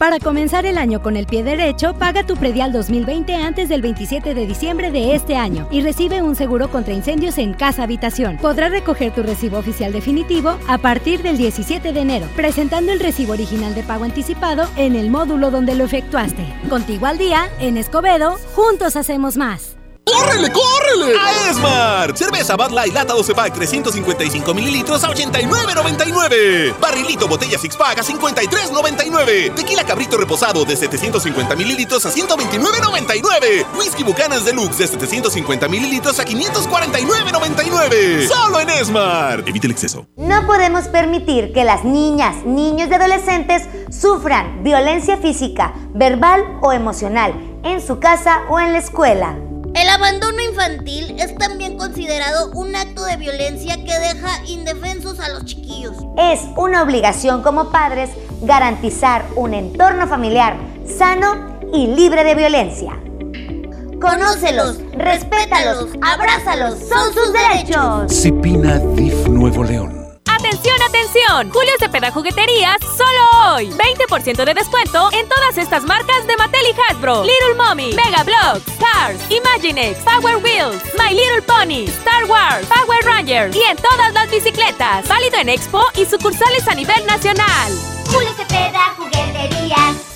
Para comenzar el año con el pie derecho, paga tu predial 2020 antes del 27 de diciembre de este año y recibe un seguro contra incendios en casa habitación. Podrás recoger tu recibo oficial definitivo a partir del 17 de enero, presentando el recibo original de pago anticipado en el módulo donde lo efectuaste. Contigo al día, en Escobedo, juntos hacemos más. ¡Córrele, córrele! A Esmar. Cerveza Bud Light Lata 12 Pack 355 mililitros a 89.99. Barrilito Botella Six Pack a 53.99. Tequila Cabrito Reposado de 750 mililitros a 129.99. Whisky Bucanas Deluxe de 750 mililitros a 549.99. Solo en Esmar. Evite el exceso. No podemos permitir que las niñas, niños y adolescentes sufran violencia física, verbal o emocional en su casa o en la escuela. El abandono infantil es también considerado un acto de violencia que deja indefensos a los chiquillos. Es una obligación como padres garantizar un entorno familiar sano y libre de violencia. Conócelos, respétalos, abrázalos, son sus derechos. Cipina DIF Nuevo León. ¡Atención, atención! Julio Cepeda Jugueterías, solo hoy. 20% de descuento en todas estas marcas de Mattel y Hasbro. Little Mommy, Mega Bloks, Cars, Imaginext, Power Wheels, My Little Pony, Star Wars, Power Rangers y en todas las bicicletas. Válido en Expo y sucursales a nivel nacional. Julio Cepeda Jugueterías.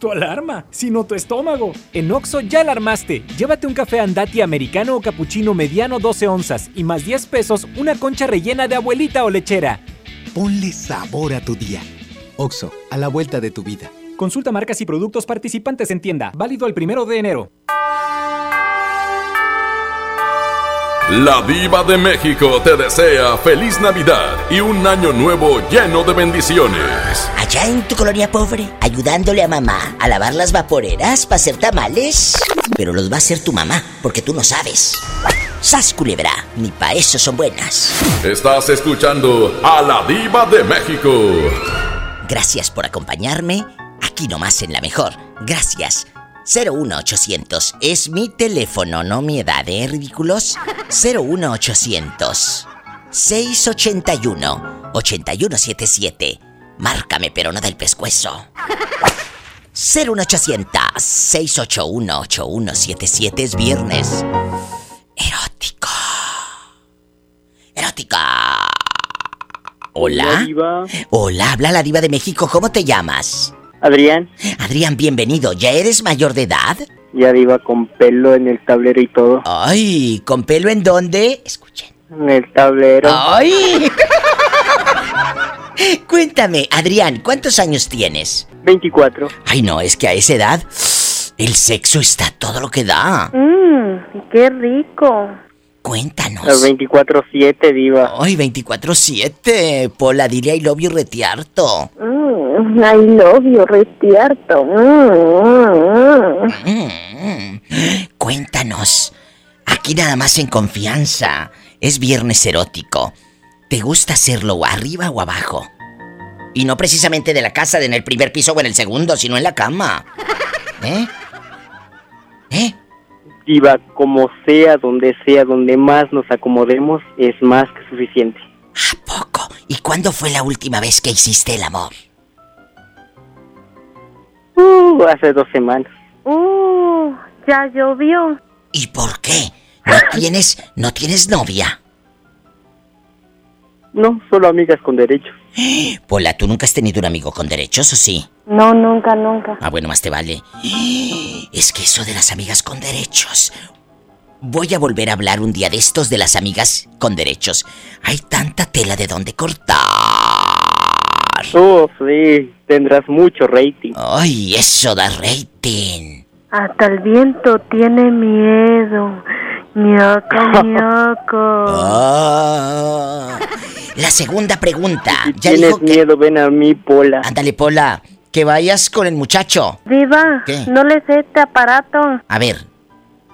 Tu alarma, sino tu estómago. En Oxo ya alarmaste. Llévate un café andati americano o cappuccino mediano 12 onzas y más 10 pesos una concha rellena de abuelita o lechera. Ponle sabor a tu día. Oxo, a la vuelta de tu vida. Consulta marcas y productos participantes en tienda. Válido el primero de enero. La Diva de México te desea feliz Navidad y un año nuevo lleno de bendiciones. Allá en tu colonia pobre, ayudándole a mamá a lavar las vaporeras para hacer tamales. Pero los va a hacer tu mamá, porque tú no sabes. Sas culebra, ni para eso son buenas. Estás escuchando a la Diva de México. Gracias por acompañarme. Aquí nomás en la mejor. Gracias. 01800 es mi teléfono, no mi edad, ¿eh, ridículos? 01800 681 8177. Márcame, pero no del pescuezo. 01800 681 8177 es viernes. Erótico. Erótica. Hola. Hola, habla la diva de México. ¿Cómo te llamas? Adrián. Adrián, bienvenido. ¿Ya eres mayor de edad? Ya iba con pelo en el tablero y todo. Ay, ¿con pelo en dónde? Escuchen. En el tablero. ¡Ay! Cuéntame, Adrián, ¿cuántos años tienes? 24. Ay, no, es que a esa edad el sexo está todo lo que da. Mmm, qué rico. Cuéntanos. Los 24-7, diva. Ay, 24-7. Pola, dile I love you retiarto. Mmm, I love you retiarto. Mmm, Mm. Cuéntanos. Aquí nada más en confianza. Es viernes erótico. ¿Te gusta hacerlo arriba o abajo? Y no precisamente de la casa, de en el primer piso o en el segundo, sino en la cama. ¿Eh? ¿Eh? Diva, como sea, donde sea, donde más nos acomodemos, es más que suficiente. ¿Y cuándo fue la última vez que hiciste el amor? Uh, hace dos semanas. Uh, ya llovió. ¿Y por qué? ¿No tienes, no tienes novia? No, solo amigas con derechos. Pola, ¿tú nunca has tenido un amigo con derechos o sí? No, nunca, nunca. Ah, bueno, más te vale. Es que eso de las amigas con derechos. Voy a volver a hablar un día de estos de las amigas con derechos. Hay tanta tela de donde cortar. Oh, sí, tendrás mucho rating. Ay, eso da rating. Hasta el viento tiene miedo. Ñaca, ñaca. Ah. La segunda pregunta. Ya Tienes dijo que... miedo, ven a mí, Pola. Ándale, Pola. Que vayas con el muchacho. Diva, ¿Qué? no le sé este aparato. A ver.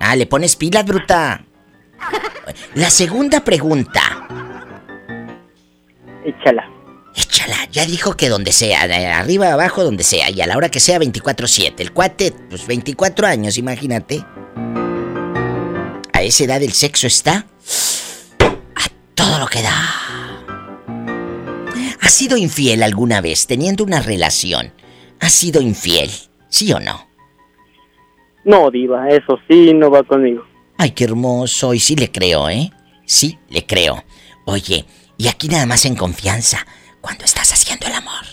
Ah, le pones pilas, bruta. La segunda pregunta. Échala. Échala. Ya dijo que donde sea, de arriba, abajo, donde sea. Y a la hora que sea, 24-7. El cuate, pues 24 años, imagínate. A esa edad el sexo está a todo lo que da. ¿Has sido infiel alguna vez teniendo una relación? ¿Has sido infiel? ¿Sí o no? No, Diva, eso sí no va conmigo. Ay, qué hermoso. Y sí le creo, ¿eh? Sí, le creo. Oye, y aquí nada más en confianza, cuando estás haciendo el amor.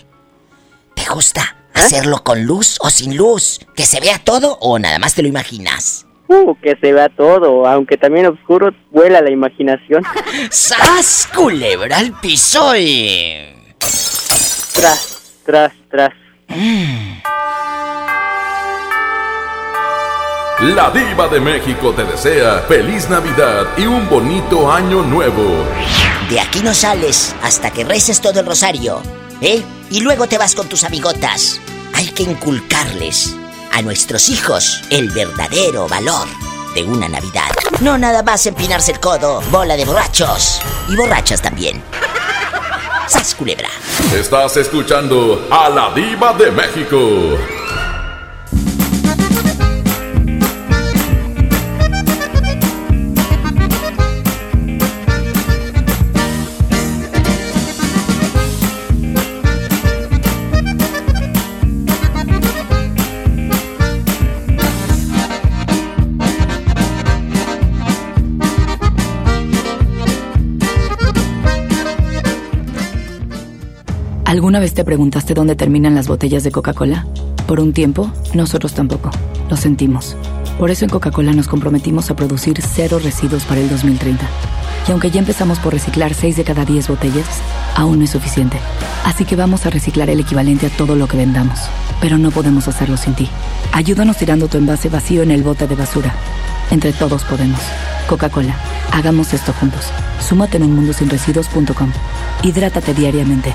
¿Te gusta hacerlo con luz o sin luz? ¿Que se vea todo o nada más te lo imaginas? Uh, que se vea todo, aunque también oscuro, vuela la imaginación. ¡Sas! Culebra al piso y... Tras, tras, tras. La Diva de México te desea feliz Navidad y un bonito año nuevo. De aquí no sales hasta que reces todo el rosario, ¿eh? Y luego te vas con tus amigotas. Hay que inculcarles a nuestros hijos el verdadero valor de una Navidad. No nada más empinarse el codo, bola de borrachos. Y borrachas también. ¡Sas, culebra! Estás escuchando a la Diva de México. ¿Alguna vez te preguntaste dónde terminan las botellas de Coca-Cola? Por un tiempo, nosotros tampoco. Lo sentimos. Por eso en Coca-Cola nos comprometimos a producir cero residuos para el 2030. Y aunque ya empezamos por reciclar 6 de cada 10 botellas, aún no es suficiente. Así que vamos a reciclar el equivalente a todo lo que vendamos. Pero no podemos hacerlo sin ti. Ayúdanos tirando tu envase vacío en el bote de basura. Entre todos podemos. Coca-Cola, hagamos esto juntos. Súmate en unmundosinresiduos.com. Hidrátate diariamente.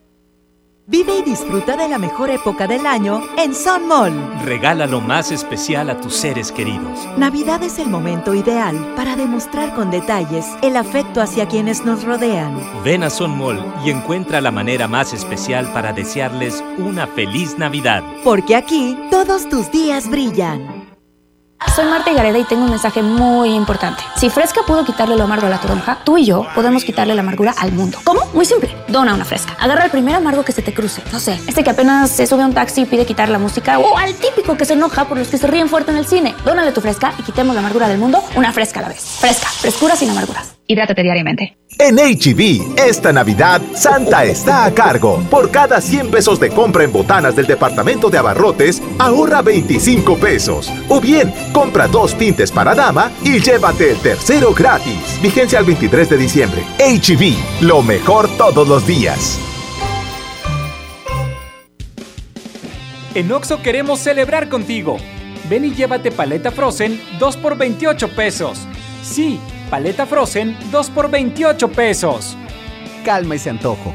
Vive y disfruta de la mejor época del año en Sun Mall. Regala lo más especial a tus seres queridos. Navidad es el momento ideal para demostrar con detalles el afecto hacia quienes nos rodean. Ven a Sun Mall y encuentra la manera más especial para desearles una feliz Navidad. Porque aquí todos tus días brillan. Soy Marta Gareda y tengo un mensaje muy importante. Si Fresca pudo quitarle lo amargo a la toronja, tú y yo podemos quitarle la amargura al mundo. ¿Cómo? Muy simple. Dona una Fresca. Agarra el primer amargo que se te cruce. No sé, este que apenas se sube a un taxi y pide quitar la música. O al típico que se enoja por los que se ríen fuerte en el cine. Dónale tu Fresca y quitemos la amargura del mundo una Fresca a la vez. Fresca. Frescura sin amarguras. Hidrátate diariamente. En HB, esta Navidad, Santa está a cargo. Por cada 100 pesos de compra en botanas del departamento de abarrotes, ahorra 25 pesos. O bien, compra dos tintes para dama y llévate el tercero gratis. Vigencia al 23 de diciembre. HB, lo mejor todos los días. En Oxo queremos celebrar contigo. Ven y llévate paleta Frozen 2 por 28 pesos. Sí, paleta Frozen 2 por 28 pesos. Calma ese antojo.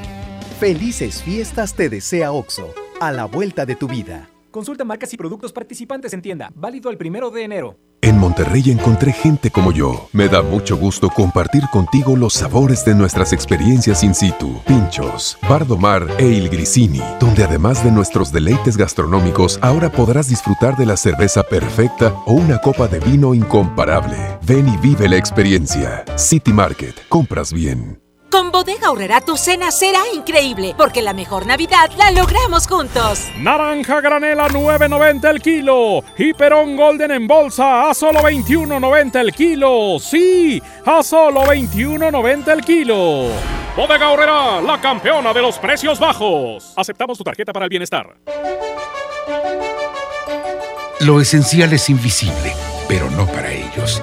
Felices fiestas te desea OXO, a la vuelta de tu vida. Consulta marcas y productos participantes en tienda. Válido el primero de enero. En Monterrey encontré gente como yo. Me da mucho gusto compartir contigo los sabores de nuestras experiencias in situ. Pinchos, Bardomar e Il Grisini, donde además de nuestros deleites gastronómicos, ahora podrás disfrutar de la cerveza perfecta o una copa de vino incomparable. Ven y vive la experiencia. City Market, compras bien. Con Bodega Aurrera tu cena será increíble, porque la mejor Navidad la logramos juntos. Naranja granela 9.90 el kilo. Y Perón Golden en bolsa a solo 21.90 el kilo. Sí, a solo 21.90 el kilo. Bodega Aurrera, la campeona de los precios bajos. Aceptamos tu tarjeta para el bienestar. Lo esencial es invisible, pero no para ellos.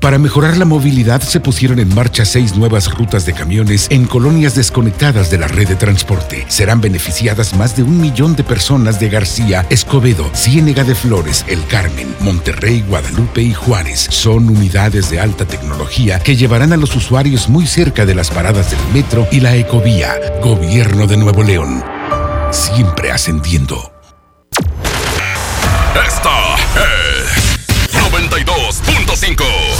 Para mejorar la movilidad se pusieron en marcha seis nuevas rutas de camiones en colonias desconectadas de la red de transporte. Serán beneficiadas más de un millón de personas de García, Escobedo, Ciénega de Flores, El Carmen, Monterrey, Guadalupe y Juárez. Son unidades de alta tecnología que llevarán a los usuarios muy cerca de las paradas del metro y la ecovía. Gobierno de Nuevo León. Siempre ascendiendo. Esta es 92.5.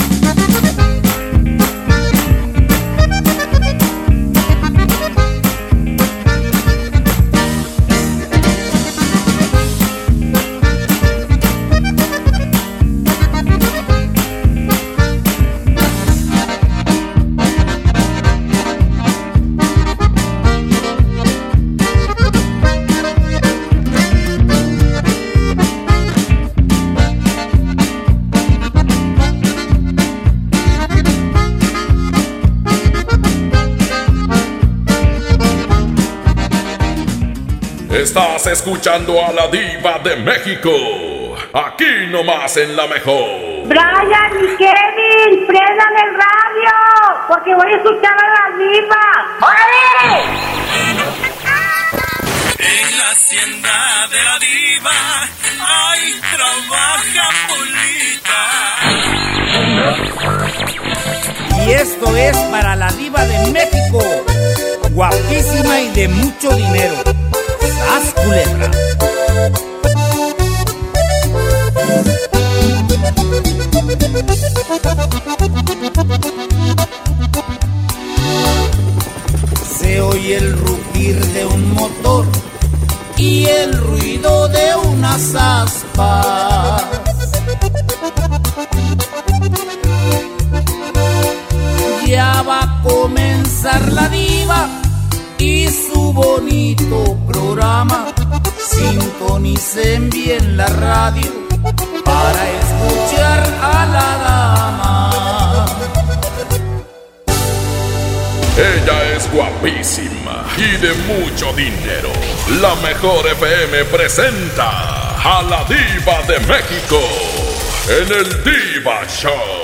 Estás escuchando a la diva de México. aquí nomás en la mejor. Brian y Kevin, prendan el radio, porque voy a escuchar a la diva. ¡Órale! En la hacienda de la diva, ay, trabaja Polita. Y esto es para la diva de México, guapísima y de mucho dinero. ¡Sas culebra! Se oye el rugir de un motor y el ruido de unas aspas. Ya va a comenzar la diva su bonito programa. Sintonicen bien la radio para escuchar a la dama. Ella es guapísima y de mucho dinero. La mejor FM presenta a la diva de México en el Diva Show.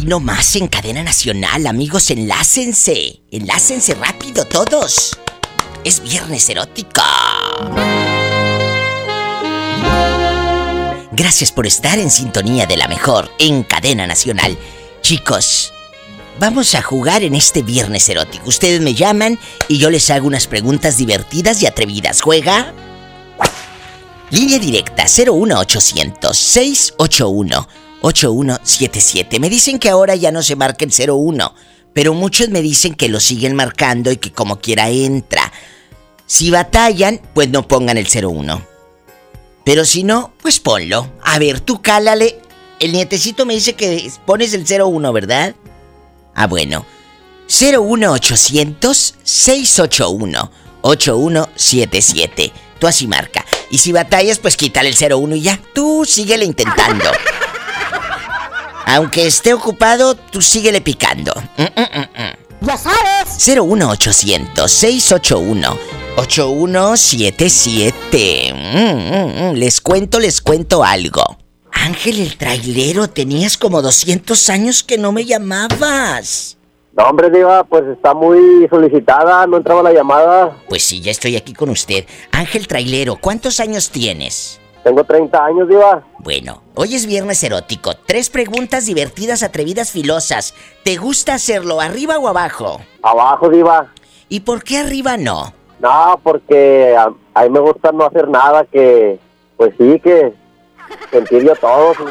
Aquí nomás en cadena nacional, amigos, enlácense. Enlácense rápido todos. Es viernes erótica. Gracias por estar en sintonía de la mejor en cadena nacional. Chicos, vamos a jugar en este viernes erótico. Ustedes me llaman y yo les hago unas preguntas divertidas y atrevidas. ¿Juega? Línea directa 01800 681 8177. Me dicen que ahora ya no se marca el 01, pero muchos me dicen que lo siguen marcando y que como quiera entra. Si batallan, pues no pongan el 01. Pero si no, pues ponlo. A ver, tú cálale. El nietecito me dice que pones el 01, ¿verdad? Ah, bueno. 01800 681 8177. Tú así marca. Y si batallas, pues quítale el 01 y ya. Tú síguele intentando. Aunque esté ocupado, tú síguele picando. Mm, mm, mm, mm. Ya sabes. 01800 681 8177. Mm, mm, mm. Les cuento, les cuento algo. Ángel el trailero, tenías como 200 años que no me llamabas. No, hombre, Diva, pues está muy solicitada, no entraba la llamada. Pues sí, ya estoy aquí con usted. Ángel trailero, ¿cuántos años tienes? Tengo 30 años, Diva. Bueno, hoy es viernes erótico. Tres preguntas divertidas, atrevidas, filosas. ¿Te gusta hacerlo arriba o abajo? Abajo, Diva. ¿Y por qué arriba no? No, porque a, a mí me gusta no hacer nada que, pues sí, que sentir yo todo.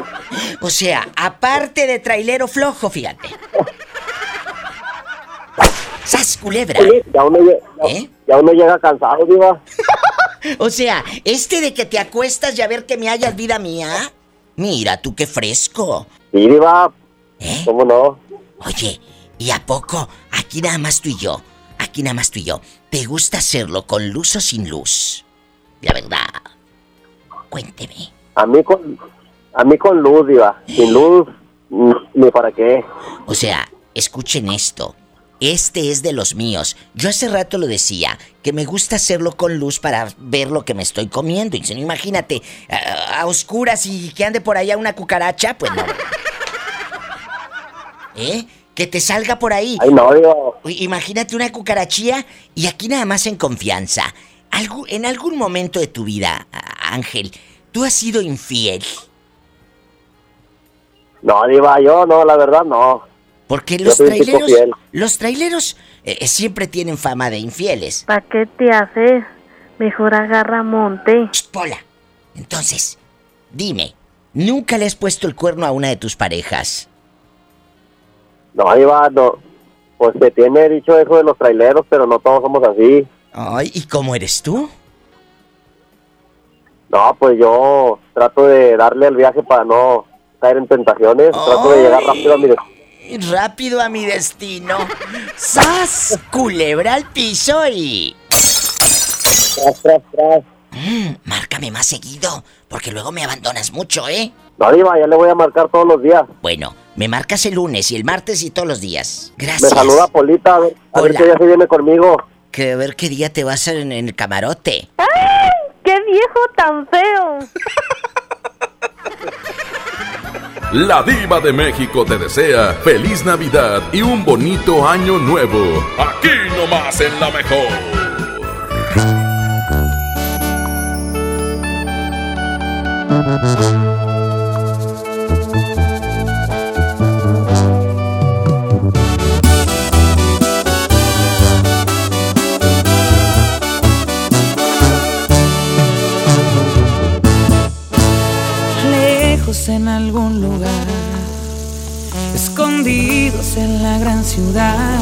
O sea, aparte de trailero flojo, fíjate. ¡Sas, culebra! Sí, ya uno, ya- ¿Eh? ya uno llega cansado, Diva. O sea, este de que te acuestas y a ver que me hayas vida mía. Mira, tú qué fresco. Sí, Diva. ¿Eh? ¿Cómo no? Oye, ¿y a poco? Aquí nada más tú y yo. Aquí nada más tú y yo. ¿Te gusta hacerlo con luz o sin luz? La verdad. Cuénteme. A mí con, a mí con luz, Diva. Sin luz, ni para qué. O sea, escuchen esto. Este es de los míos. Yo hace rato lo decía, que me gusta hacerlo con luz para ver lo que me estoy comiendo. Y si no, imagínate, a, a oscuras y que ande por allá una cucaracha, pues no. ¿Eh? Que te salga por ahí. Ay, no. Uy, Imagínate una cucarachía y aquí nada más en confianza. En algún momento de tu vida, Ángel, ¿tú has sido infiel? No, Diva, yo no, la verdad no. Porque los traileros, los traileros eh, siempre tienen fama de infieles. ¿Para qué te haces? Mejor agarra monte. Pola. Entonces, dime, ¿nunca le has puesto el cuerno a una de tus parejas? No, Diva, no. Pues se tiene dicho eso de los traileros, pero no todos somos así. Ay, ¿y cómo eres tú? No, pues yo trato de darle el viaje para no caer en tentaciones. Trato de llegar rápido a mi destino. Rápido a mi destino. ¡Sas! Culebra al piso y... Tras, tras, tras. Mm, márcame más seguido, porque luego me abandonas mucho, ¿eh? No, Diva, ya le voy a marcar todos los días. Bueno, me marcas el lunes y el martes y todos los días. Me Gracias. saluda Polita, a ver, a ver qué día se viene conmigo. Que a ver qué día te vas en, en el camarote. ¡Ay! ¡Qué viejo tan feo! La diva de México te desea feliz Navidad y un bonito año nuevo. Aquí nomás en la mejor. En algún lugar, escondidos en la gran ciudad,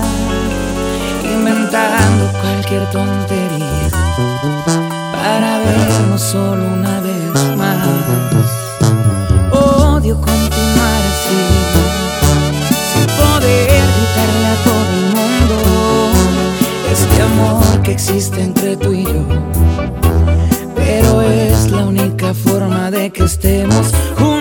inventando cualquier tontería para vernos solo una vez más. Odio continuar así, sin poder gritarle a todo el mundo este amor que existe entre tú y yo pero es la única forma de que estemos juntos.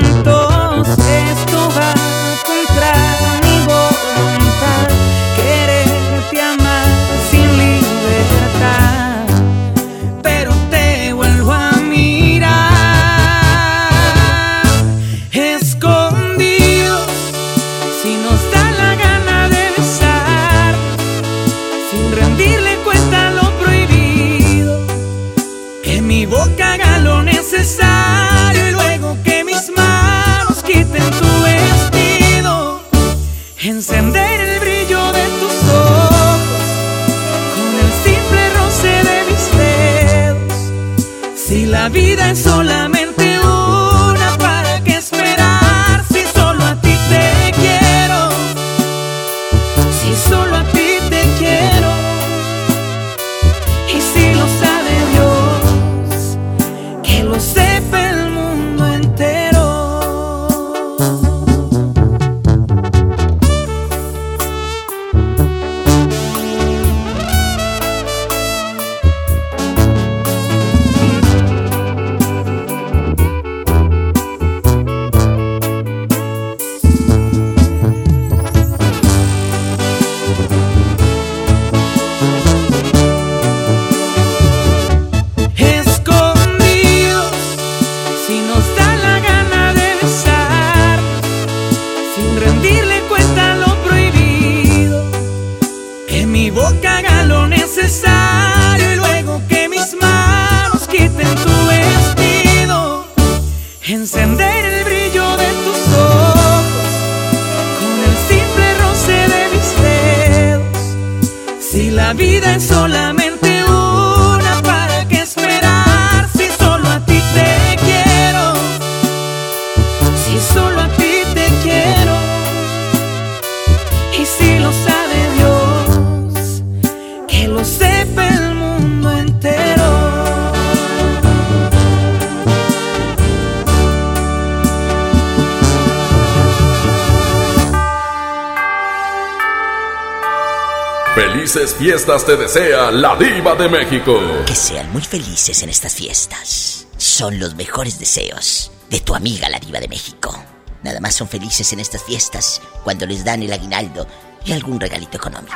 Te desea la diva de México. Que sean muy felices en estas fiestas. Son los mejores deseos de tu amiga la diva de México. Nada más son felices en estas fiestas cuando les dan el aguinaldo y algún regalito económico.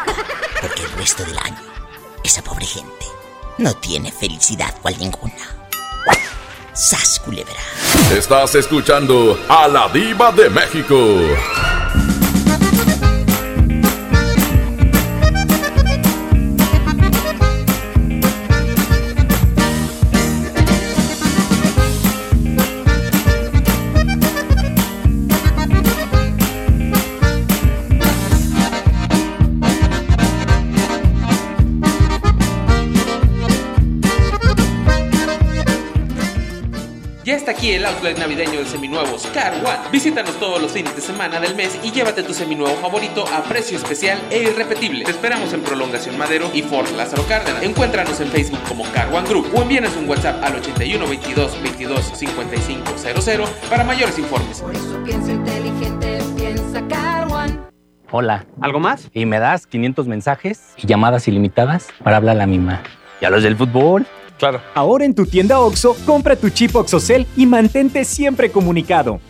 Porque el resto del año, esa pobre gente no tiene felicidad cual ninguna. ¡Sas, culebra! Estás escuchando a la diva de México. Aquí el outlet navideño de seminuevos Car One. Visítanos todos los fines de semana del mes y llévate tu seminuevo favorito a precio especial e irrepetible. Te esperamos en Prolongación Madero y Fort Lázaro Cárdenas. Encuéntranos en Facebook como Car One Group o envíanos un WhatsApp al 81 22 22 55 00 para mayores informes. Piensa inteligente, piensa Car One. Hola. ¿Algo más? Y me das 500 mensajes y llamadas ilimitadas para hablar a la misma. ¿Y a los del fútbol? Claro. Ahora en tu tienda OXO, compra tu chip OXOCEL y mantente siempre comunicado.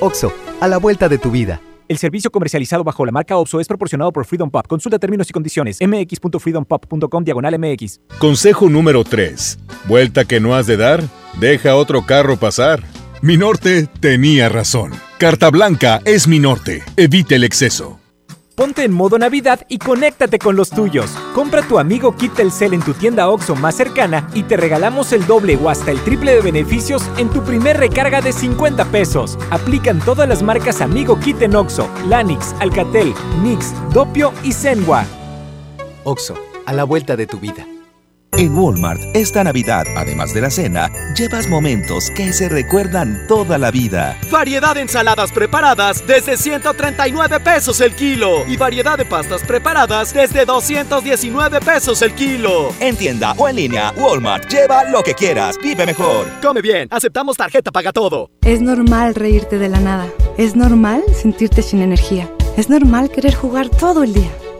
OXO, a la vuelta de tu vida. El servicio comercializado bajo la marca OPSO es proporcionado por Freedom Pop. Consulta términos y condiciones. mx.freedompop.com diagonal mx. Consejo número 3. Vuelta que no has de dar, Deja otro carro pasar. Mi norte tenía razón. Carta Blanca es mi norte. Evite el exceso. Ponte en modo Navidad y conéctate con los tuyos. Compra tu amigo Kit Telcel en tu tienda OXO más cercana y te regalamos el doble o hasta el triple de beneficios en tu primer recarga de 50 pesos. Aplican todas las marcas Amigo Kit en OXO, Lanix, Alcatel, Nix, Dopio y Zenwa. OXO, a la vuelta de tu vida. En Walmart, esta Navidad, además de la cena, llevas momentos que se recuerdan toda la vida. Variedad de ensaladas preparadas desde 139 pesos el kilo. Y variedad de pastas preparadas desde 219 pesos el kilo. En tienda o en línea, Walmart, lleva lo que quieras, vive mejor. Come bien, aceptamos tarjeta paga todo. Es normal reírte de la nada. Es normal sentirte sin energía. Es normal querer jugar todo el día.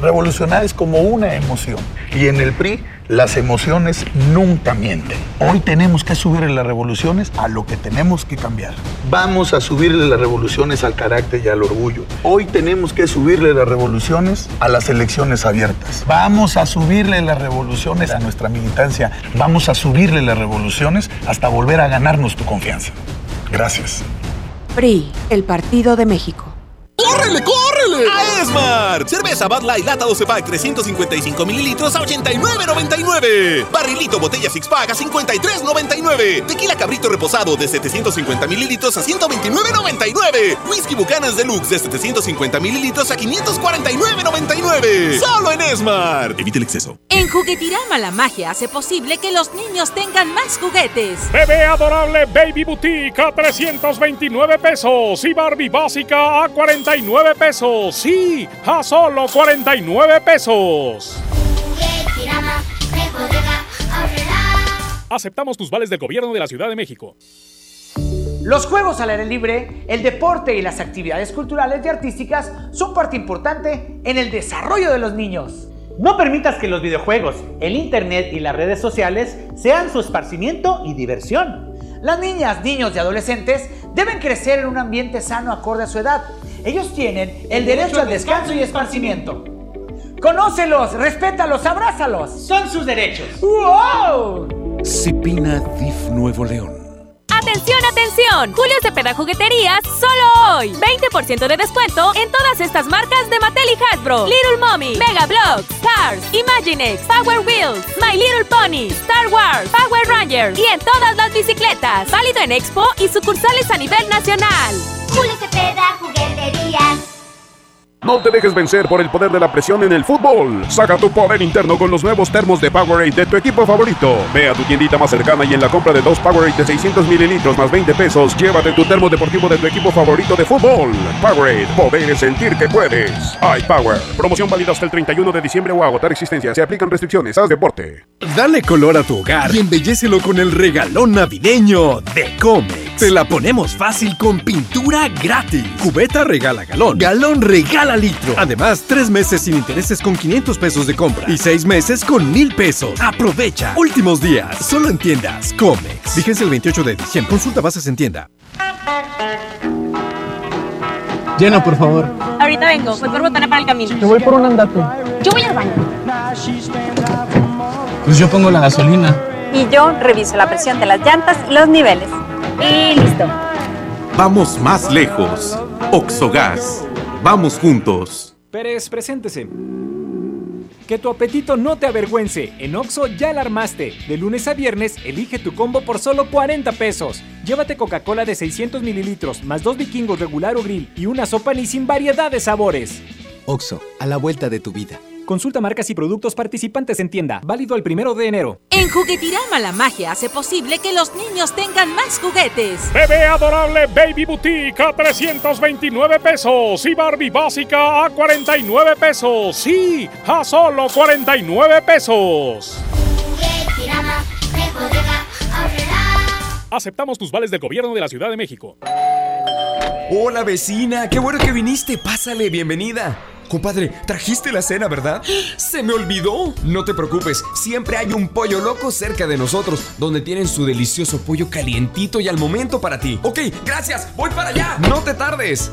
Revolucionar es como una emoción. Y en el PRI las emociones nunca mienten. Hoy tenemos que subirle las revoluciones a lo que tenemos que cambiar. Vamos a subirle las revoluciones al carácter y al orgullo. Hoy tenemos que subirle las revoluciones a las elecciones abiertas. Vamos a subirle las revoluciones a nuestra militancia. Vamos a subirle las revoluciones hasta volver a ganarnos tu confianza. Gracias. PRI, el Partido de México. ¡Córrele, córrele! A Esmar. Cerveza Bud Light Lata 12 Pack 355 mililitros a 89.99. Barrilito Botella Six Pack a 53.99. Tequila Cabrito Reposado de 750 mililitros a 129.99. Whisky Bucanas Deluxe de 750 mililitros a 549.99. Solo en Esmar. Evite el exceso. En Juguetirama la magia hace posible que los niños tengan más juguetes. Bebé adorable Baby Boutique a 329 pesos y Barbie básica a 49 pesos. Sí, a solo 49 pesos. Aceptamos tus vales del gobierno de la Ciudad de México. Los juegos al aire libre, el deporte y las actividades culturales y artísticas son parte importante en el desarrollo de los niños. No permitas que los videojuegos, el internet y las redes sociales sean su esparcimiento y diversión. Las niñas, niños y adolescentes deben crecer en un ambiente sano acorde a su edad. Ellos tienen el derecho al descanso y esparcimiento. Conócelos, respétalos, abrázalos. Son sus derechos. ¡Wow! Cipina DIF Nuevo León. ¡Atención, atención! Julio Cepeda Jugueterías, solo hoy. 20% de descuento en todas estas marcas de Mattel y Hasbro. Little Mommy, Mega Bloks, Cars, Imaginext, Power Wheels, My Little Pony, Star Wars, Power Rangers y en todas las bicicletas. Válido en Expo y sucursales a nivel nacional. Julio Cepeda Jugueterías. No te dejes vencer por el poder de la presión en el fútbol. Saca tu poder interno con los nuevos termos de Powerade de tu equipo favorito. Ve a tu tiendita más cercana y en la compra de dos Powerade de 600 mililitros más 20 pesos, llévate tu termo deportivo de tu equipo favorito de fútbol. Powerade, poder sentir que puedes. iPower. Promoción válida hasta el 31 de diciembre o agotar existencia. Se aplican restricciones. Haz deporte. Dale color a tu hogar y embellecelo con el regalón navideño de Comex. Te la ponemos fácil con pintura gratis. Cubeta regala galón. Galón regala litro. Además, tres meses sin intereses con 500 pesos de compra y seis meses con mil pesos. Aprovecha. Últimos días. Solo en tiendas Comex. Fíjense el 28 de diciembre. Consulta bases en tienda. Llena, por favor. Ahorita vengo, voy por botana para el camino. Yo voy por un andate. Yo voy al baño. Pues yo pongo la gasolina. Y yo reviso la presión de las llantas y los niveles. Y listo. Vamos más lejos. Oxogas. Vamos juntos. Pérez, preséntese. Que tu apetito no te avergüence. En Oxo ya la armaste. De lunes a viernes, elige tu combo por solo 40 pesos. Llévate Coca-Cola de 600 mililitros, más dos vikingos regular o grill y una sopa ni sin variedad de sabores. Oxo, a la vuelta de tu vida. Consulta marcas y productos participantes en tienda. Válido el primero de enero. En Juguetirama la magia hace posible que los niños tengan más juguetes. Bebé adorable Baby Boutique a 329 pesos y Barbie básica a 49 pesos. Sí, a solo 49 pesos. Aceptamos tus vales del gobierno de la Ciudad de México. Hola vecina, qué bueno que viniste. Pásale, bienvenida. Compadre, trajiste la cena, ¿verdad? Se me olvidó. No te preocupes, siempre hay un pollo loco cerca de nosotros, donde tienen su delicioso pollo calientito y al momento para ti. Ok, gracias, voy para allá. No te tardes.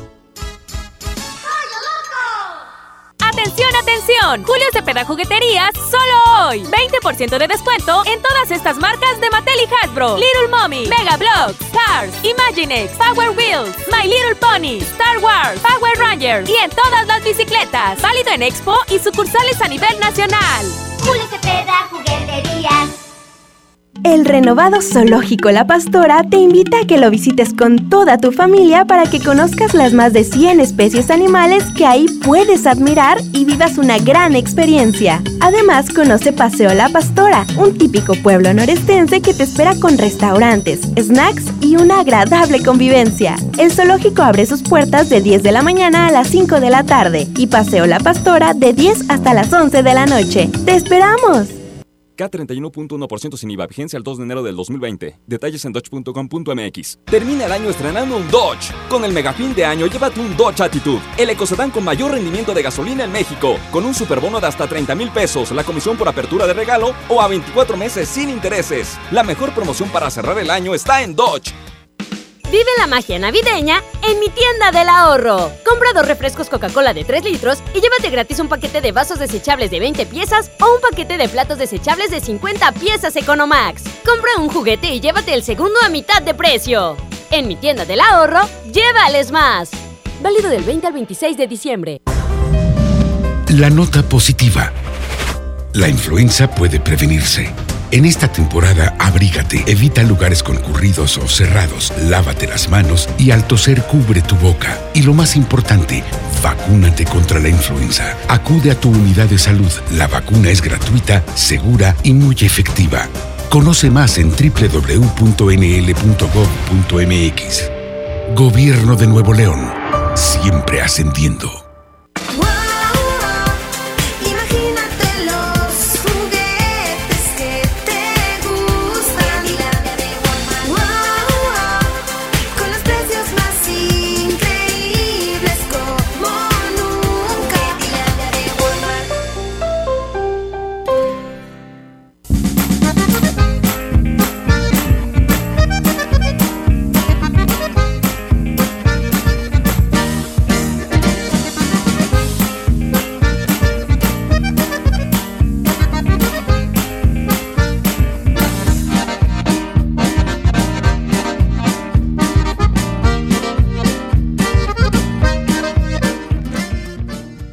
¡Atención, atención! Julio Cepeda Jugueterías solo hoy. 20% de descuento en todas estas marcas de Mattel y Hasbro. Little Mommy, Mega Bloks, Cars, Imaginext, Power Wheels, My Little Pony, Star Wars, Power Rangers y en todas las bicicletas. Válido en Expo y sucursales a nivel nacional. Julio Cepeda Jugueterías. El renovado Zoológico La Pastora te invita a que lo visites con toda tu familia para que conozcas las más de 100 especies animales que ahí puedes admirar y vivas una gran experiencia. Además, conoce Paseo La Pastora, un típico pueblo norestense que te espera con restaurantes, snacks y una agradable convivencia. El zoológico abre sus puertas de 10 de la mañana a las 5 de la tarde y Paseo La Pastora de 10 hasta las 11 de la noche. ¡Te esperamos! K31.1% sin IVA, vigencia el 2 de enero del 2020. Detalles en dodge.com.mx. Termina el año estrenando un Dodge. Con el mega fin de año, llévate un Dodge Attitude, el ecocedán con mayor rendimiento de gasolina en México, con un superbono de hasta 30 mil pesos, la comisión por apertura de regalo o a 24 meses sin intereses. La mejor promoción para cerrar el año está en Dodge. Vive la magia navideña en mi tienda del ahorro. Compra dos refrescos Coca-Cola de 3 litros y llévate gratis un paquete de vasos desechables de 20 piezas o un paquete de platos desechables de 50 piezas Economax. Compra un juguete y llévate el segundo a mitad de precio. En mi tienda del ahorro, llévales más. Válido del 20 al 26 de diciembre. La nota positiva. La influenza puede prevenirse. En esta temporada, abrígate, evita lugares concurridos o cerrados, lávate las manos y al toser cubre tu boca. Y lo más importante, vacúnate contra la influenza. Acude a tu unidad de salud. La vacuna es gratuita, segura y muy efectiva. Conoce más en www.nl.gov.mx. Gobierno de Nuevo León. Siempre ascendiendo.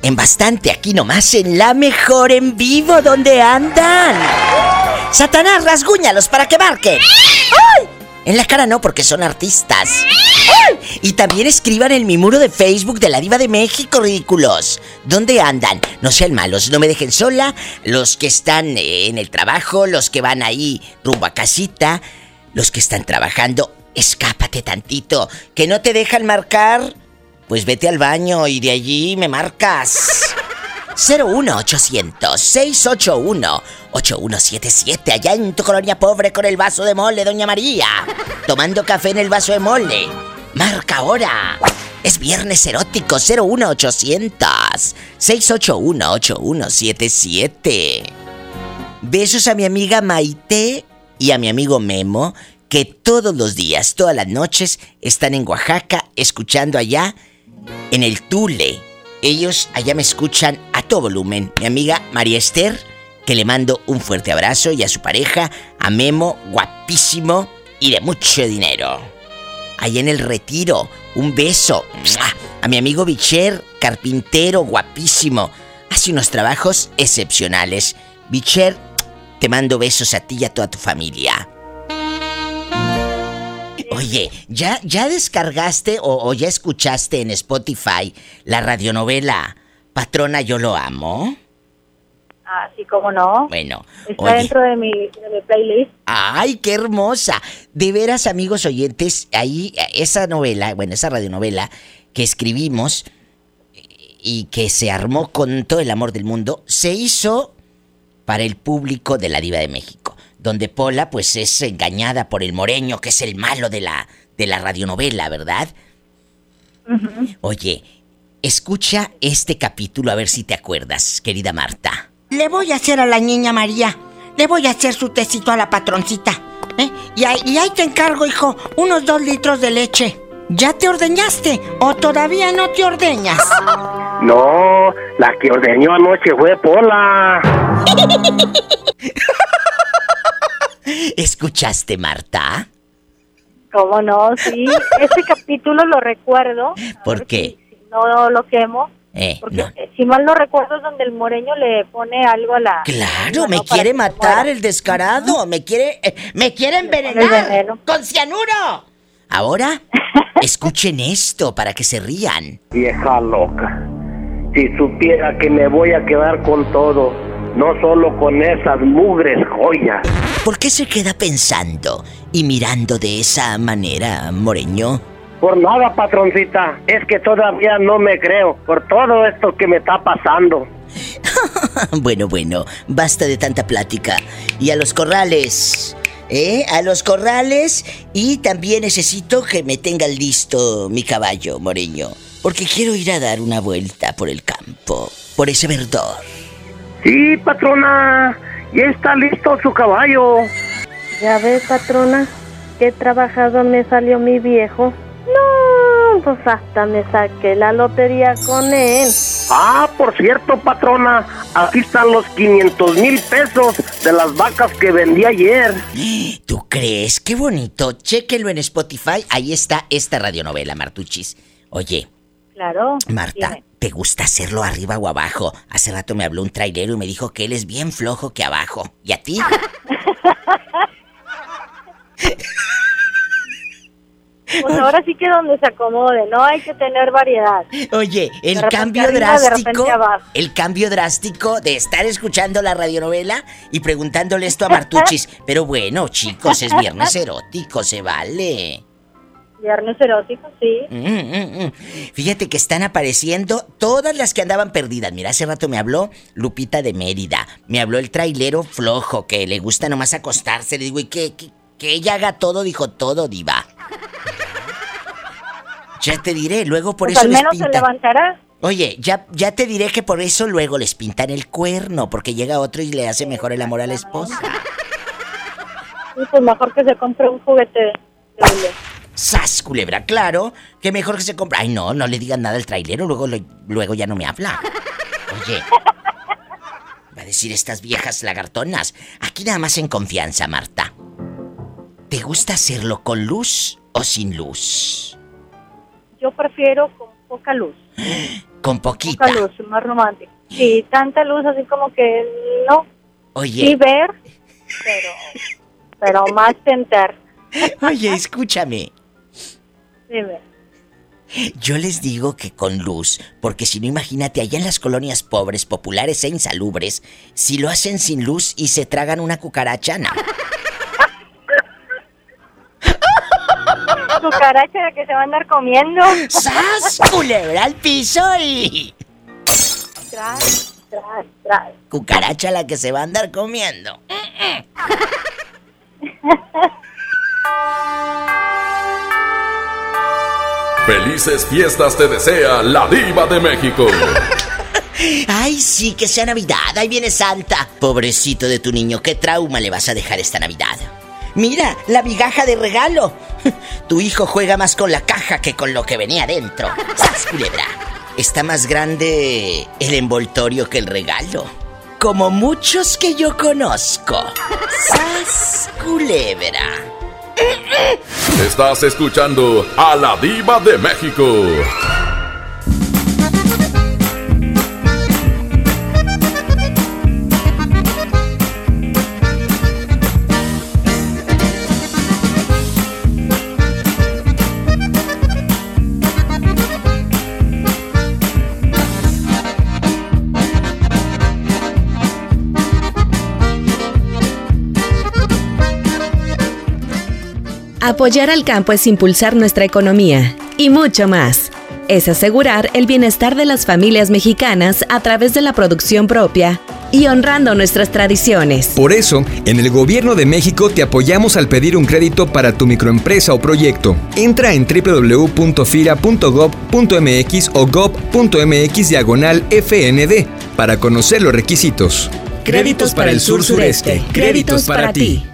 En bastante, aquí nomás, en la mejor en vivo, donde andan? Satanás, rasguñalos para que marquen. En la cara no, porque son artistas. Y también escriban en mi muro de Facebook de la Diva de México, ridículos. ¿Dónde andan? No sean malos, no me dejen sola. Los que están eh, en el trabajo, los que van ahí rumbo a casita, los que están trabajando, escápate tantito. Que no te dejan marcar. Pues vete al baño y de allí me marcas. 01800 681 8177 allá en tu colonia pobre con el vaso de mole, doña María. Tomando café en el vaso de mole. Marca ahora. Es viernes erótico 01800 681 8177. Besos a mi amiga Maite y a mi amigo Memo que todos los días, todas las noches están en Oaxaca escuchando allá en el Tule. Ellos allá me escuchan a todo volumen. Mi amiga María Esther, que le mando un fuerte abrazo, y a su pareja, a Memo, guapísimo y de mucho dinero. Allá en el retiro, un beso. A mi amigo Bicher, carpintero, guapísimo. Hace unos trabajos excepcionales. Bicher, te mando besos a ti y a toda tu familia. Oye, ¿ya, ya descargaste o, o ya escuchaste en Spotify la radionovela Patrona Yo Lo Amo? Así como no. Bueno, Está oye. dentro de mi, de mi playlist. ¡Ay, qué hermosa! De veras, amigos oyentes, ahí esa novela, bueno, esa radionovela que escribimos y que se armó con todo el amor del mundo, se hizo para el público de la Diva de México, donde Pola pues es engañada por el moreño, que es el malo de la de la radionovela, ¿verdad? Oye, escucha este capítulo a ver si te acuerdas, querida Marta. Le voy a hacer a la niña María. Le voy a hacer su tecito a la patroncita. ¿eh? Y, ahí, y ahí te encargo, hijo, unos dos litros de leche. ¿Ya te ordeñaste o todavía no te ordeñas? No, la que ordeñó anoche fue Pola. ¿Escuchaste, Marta? ¿Cómo no? Sí, ese capítulo lo recuerdo. ¿Por qué? No lo quemo. Eh, Porque no. eh, si mal no recuerdo es donde el moreño le pone algo a la... Claro, me quiere matar el descarado, me quiere, eh, me quiere envenenar con cianuro. Ahora, escuchen esto para que se rían. Vieja loca. Si supiera que me voy a quedar con todo, no solo con esas mugres joyas. ¿Por qué se queda pensando y mirando de esa manera, Moreño? Por nada, patroncita. Es que todavía no me creo por todo esto que me está pasando. bueno, bueno, basta de tanta plática. Y a los corrales, ¿eh? A los corrales. Y también necesito que me tengan listo mi caballo, Moreño. Porque quiero ir a dar una vuelta por el campo, por ese verdor. Sí, patrona. Ya está listo su caballo. Ya ves, patrona, qué trabajado me salió mi viejo. No, pues hasta me saqué la lotería con él. Ah, por cierto, patrona, aquí están los 500 mil pesos de las vacas que vendí ayer. ¿Tú crees? Qué bonito. Chéquenlo en Spotify. Ahí está esta radionovela, Martuchis. Oye, Claro. Marta, dime. ¿Te gusta hacerlo arriba o abajo? Hace rato me habló un trailero y me dijo que él es bien flojo que abajo. ¿Y a ti? Pues ahora sí que donde se acomode, no hay que tener variedad. Oye, el cambio arriba, drástico, el cambio drástico de estar escuchando la radionovela y preguntándole esto a Martuchis. Pero bueno, chicos, es viernes erótico, se vale. Viernes erótico, sí. Mm, mm, mm. Fíjate que están apareciendo todas las que andaban perdidas. Mira, hace rato me habló Lupita de Mérida. Me habló el trailero flojo que le gusta nomás acostarse. Le digo, ¿y qué? Que, que ella haga todo, dijo todo, diva. Ya te diré, luego por Pues eso al les menos se levantará. Oye, ya, ya te diré que por eso luego les pintan el cuerno, porque llega otro y le hace mejor el amor a la esposa. Y pues mejor que se compre un juguete de. ¡Sas, culebra! Claro, que mejor que se compre. Ay, no, no le digan nada al trailero, luego, lo- luego ya no me habla. Oye, va a decir estas viejas lagartonas. Aquí nada más en confianza, Marta. ¿Te gusta hacerlo con luz o sin luz? Yo prefiero con poca luz. Con poquita. Poca luz, más romántico. Sí, tanta luz así como que no. Oye. Sí ver, pero, pero más tentar. Oye, escúchame. Yo les digo que con luz, porque si no imagínate allá en las colonias pobres, populares e insalubres, si lo hacen sin luz y se tragan una cucaracha, no. Cucaracha que se va a andar comiendo. ¡Sas! Culebra al piso y... Tras, tras, tras. Cucaracha la que se va a andar comiendo. Felices fiestas te desea la diva de México. Ay, sí, que sea Navidad, ahí viene Santa. Pobrecito de tu niño, ¿qué trauma le vas a dejar esta Navidad? Mira, la migaja de regalo. Tu hijo juega más con la caja que con lo que venía dentro. ¡Sas, culebra! Está más grande el envoltorio que el regalo. Como muchos que yo conozco. ¡Sas, culebra! Estás escuchando a la diva de México. Apoyar al campo es impulsar nuestra economía y mucho más. Es asegurar el bienestar de las familias mexicanas a través de la producción propia y honrando nuestras tradiciones. Por eso, en el Gobierno de México te apoyamos al pedir un crédito para tu microempresa o proyecto. Entra en www.fira.gov.mx o gov.mx diagonal FND para conocer los requisitos. Créditos para el sur sureste. Créditos para ti.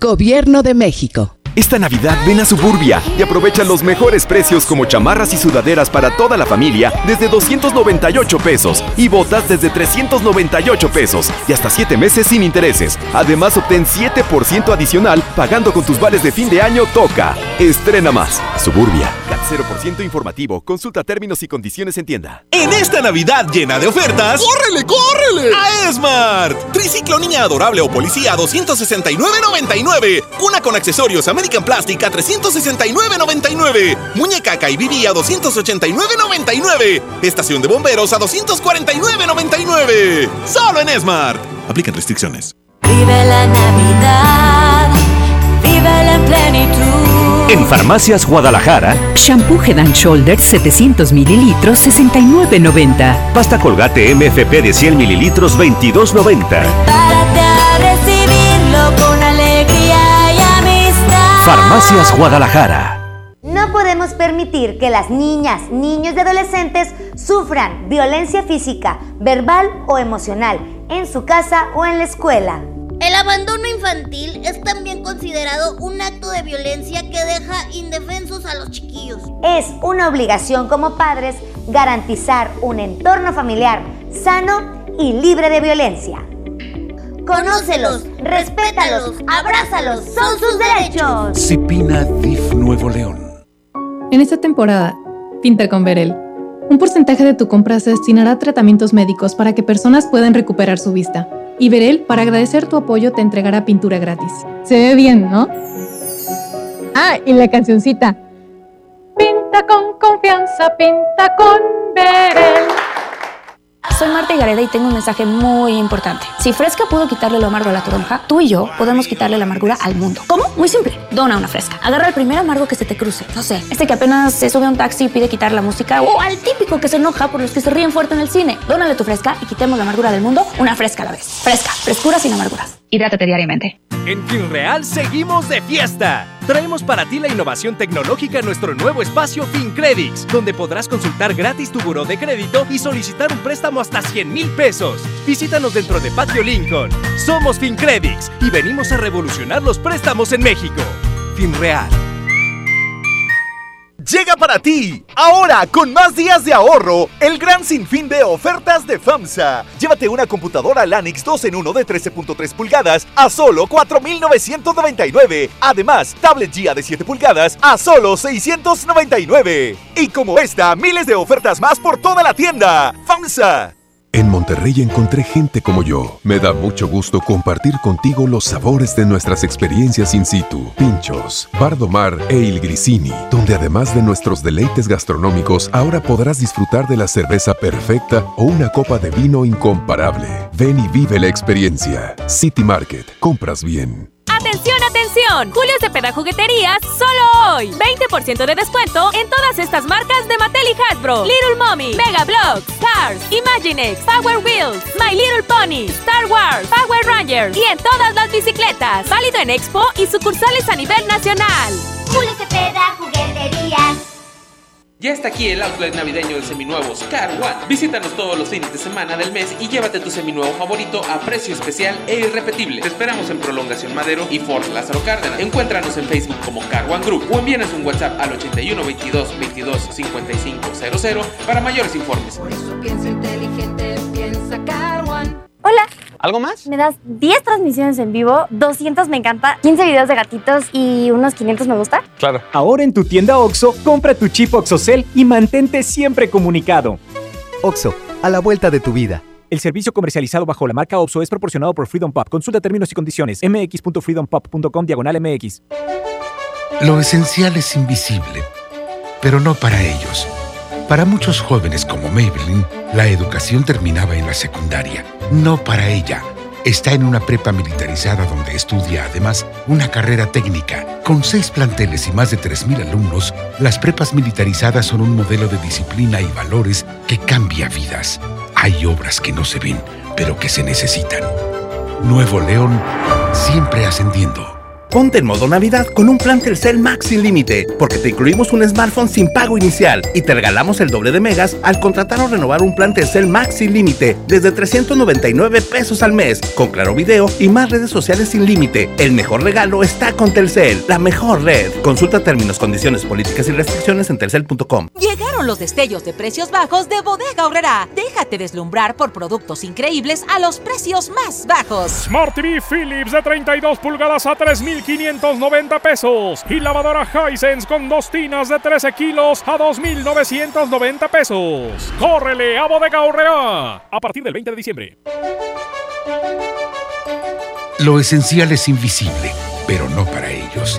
Gobierno de México. Esta Navidad ven a Suburbia y aprovecha los mejores precios como chamarras y sudaderas para toda la familia desde 298 pesos y botas desde 398 pesos y hasta 7 meses sin intereses. Además obtén 7% adicional pagando con tus vales de fin de año Toca. Estrena más. Suburbia. CAT 0% informativo. Consulta términos y condiciones en tienda. En esta Navidad llena de ofertas, ¡córrele, córrele! A Esmart. Triciclo niña adorable o policía a 269.99. Una con accesorios American Plastic a 369.99. Muñeca Kaibibi a 289.99. Estación de bomberos a 249.99. Solo en Esmart. Aplican restricciones. Vive la Navidad, vive en plenitud. En Farmacias Guadalajara, Shampoo Head and Shoulders 700 mililitros 69.90. pasta colgate MFP de 100 mililitros 22.90. Párate a recibirlo con alegría y amistad. Farmacias Guadalajara. No podemos permitir que las niñas, niños y adolescentes sufran violencia física, verbal o emocional en su casa o en la escuela. El abandono infantil es también considerado un acto de violencia que deja indefensos a los chiquillos. Es una obligación como padres garantizar un entorno familiar sano y libre de violencia. Conócelos, respétalos, abrázalos, son sus derechos. Cipina DIF Nuevo León. En esta temporada, pinta con Verel. Un porcentaje de tu compra se destinará a tratamientos médicos para que personas puedan recuperar su vista. Y Verel, para agradecer tu apoyo, te entregará pintura gratis. Se ve bien, ¿no? Ah, y la cancioncita. Pinta con confianza, pinta con Verel. Soy Marta Gareda y tengo un mensaje muy importante. Si Fresca pudo quitarle lo amargo a la toronja, tú y yo podemos quitarle la amargura al mundo. ¿Cómo? Muy simple. Dona una Fresca. Agarra el primer amargo que se te cruce. No sé, este que apenas se sube a un taxi y pide quitar la música o al típico que se enoja por los que se ríen fuerte en el cine. Dónale tu Fresca y quitemos la amargura del mundo una Fresca a la vez. Fresca. Frescura sin amarguras. Hidrátate diariamente. En FinReal seguimos de fiesta. Traemos para ti la innovación tecnológica en nuestro nuevo espacio FinCredits, donde podrás consultar gratis tu buró de crédito y solicitar un préstamo hasta 100 mil pesos. Visítanos dentro de Patio Lincoln. Somos FinCredits y venimos a revolucionar los préstamos en México. FinReal. Llega para ti, ahora con más días de ahorro, el gran sinfín de ofertas de FAMSA. Llévate una computadora Lanix 2 en 1 de 13.3 pulgadas a solo 4.999. Además, tablet Gia de 7 pulgadas a solo 699. Y como esta, miles de ofertas más por toda la tienda. FAMSA. En Monterrey encontré gente como yo. Me da mucho gusto compartir contigo los sabores de nuestras experiencias in situ. Pinchos, Bardomar e Il Grisini, donde además de nuestros deleites gastronómicos, ahora podrás disfrutar de la cerveza perfecta o una copa de vino incomparable. Ven y vive la experiencia. City Market, compras bien. ¡Atención, atención! Julio Cepeda Jugueterías, solo hoy. 20% de descuento en todas estas marcas de Mattel y Hasbro. Little Mommy, Mega Bloks, Cars, Imaginext, Power Wheels, My Little Pony, Star Wars, Power Rangers y en todas las bicicletas. Válido en Expo y sucursales a nivel nacional. Julio Cepeda, jugueterías. Ya está aquí el outlet navideño de seminuevos Car One. Visítanos todos los fines de semana del mes y llévate tu seminuevo favorito a precio especial e irrepetible. Te esperamos en Prolongación Madero y Fort Lázaro Cárdenas. Encuéntranos en Facebook como Car One Group o envíanos un WhatsApp al 81 22 22 55 00 para mayores informes. Piensa inteligente, piensa Car One. Hola. ¿Algo más? Me das 10 transmisiones en vivo, 200 me encanta, 15 videos de gatitos y unos 500 me gusta. Claro. Ahora en tu tienda OXO, compra tu chip OXOCEL y mantente siempre comunicado. OXO, a la vuelta de tu vida. El servicio comercializado bajo la marca OPSO es proporcionado por Freedom Pop. Consulta términos y condiciones. mx.freedompop.com diagonal mx. Lo esencial es invisible, pero no para ellos. Para muchos jóvenes como Maybelline, la educación terminaba en la secundaria. No para ella. Está en una prepa militarizada donde estudia además una carrera técnica. Con seis planteles y más de 3.000 alumnos, las prepas militarizadas son un modelo de disciplina y valores que cambia vidas. Hay obras que no se ven, pero que se necesitan. Nuevo León, siempre ascendiendo. Ponte en modo Navidad con un plan Telcel Max sin límite, porque te incluimos un smartphone sin pago inicial y te regalamos el doble de megas al contratar o renovar un plan Telcel Max sin límite desde 399 pesos al mes, con claro video y más redes sociales sin límite. El mejor regalo está con Telcel, la mejor red. Consulta términos, condiciones, políticas y restricciones en telcel.com. los destellos de precios bajos de Bodega Horrera. Déjate deslumbrar por productos increíbles a los precios más bajos. Smart TV Philips de 32 pulgadas a 3,590 pesos. Y lavadora Hisense con dos tinas de 13 kilos a 2,990 pesos. ¡Córrele a Bodega Horrera! A partir del 20 de diciembre. Lo esencial es invisible, pero no para ellos.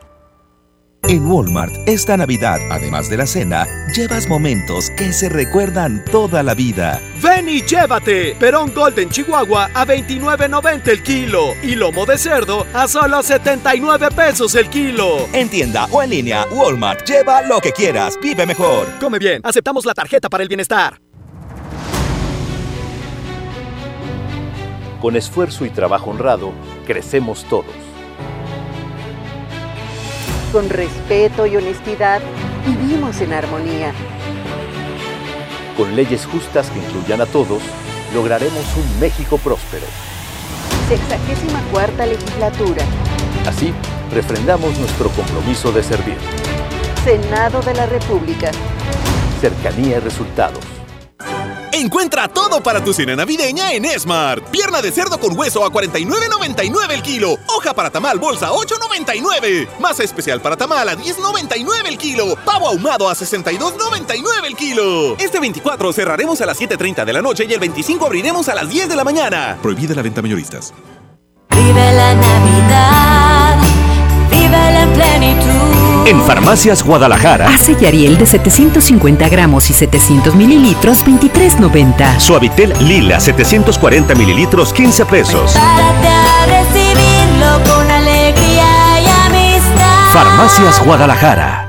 En Walmart, esta Navidad, además de la cena, llevas momentos que se recuerdan toda la vida. Ven y llévate Perón Golden Chihuahua a 29.90 el kilo y lomo de cerdo a solo 79 pesos el kilo. En tienda o en línea, Walmart, lleva lo que quieras, vive mejor. Come bien, aceptamos la tarjeta para el bienestar. Con esfuerzo y trabajo honrado, crecemos todos. Con respeto y honestidad, vivimos en armonía. Con leyes justas que incluyan a todos, lograremos un México próspero. Sexagésima cuarta legislatura. Así, refrendamos nuestro compromiso de servir. Senado de la República. Cercanía y resultados. Encuentra todo para tu cena navideña en Smart. Pierna de cerdo con hueso a 49.99 el kilo. Hoja para tamal bolsa 8.99. Masa especial para tamal a 10.99 el kilo. Pavo ahumado a 62.99 el kilo. Este 24 cerraremos a las 7.30 de la noche y el 25 abriremos a las 10 de la mañana. Prohibida la venta mayoristas. Vive la Navidad, vive en plenitud. En Farmacias Guadalajara. Ace y Ariel de 750 gramos y 700 mililitros, 23.90. Suavitel Lila 740 mililitros, 15 pesos. Párate a recibirlo con alegría y amistad. Farmacias Guadalajara.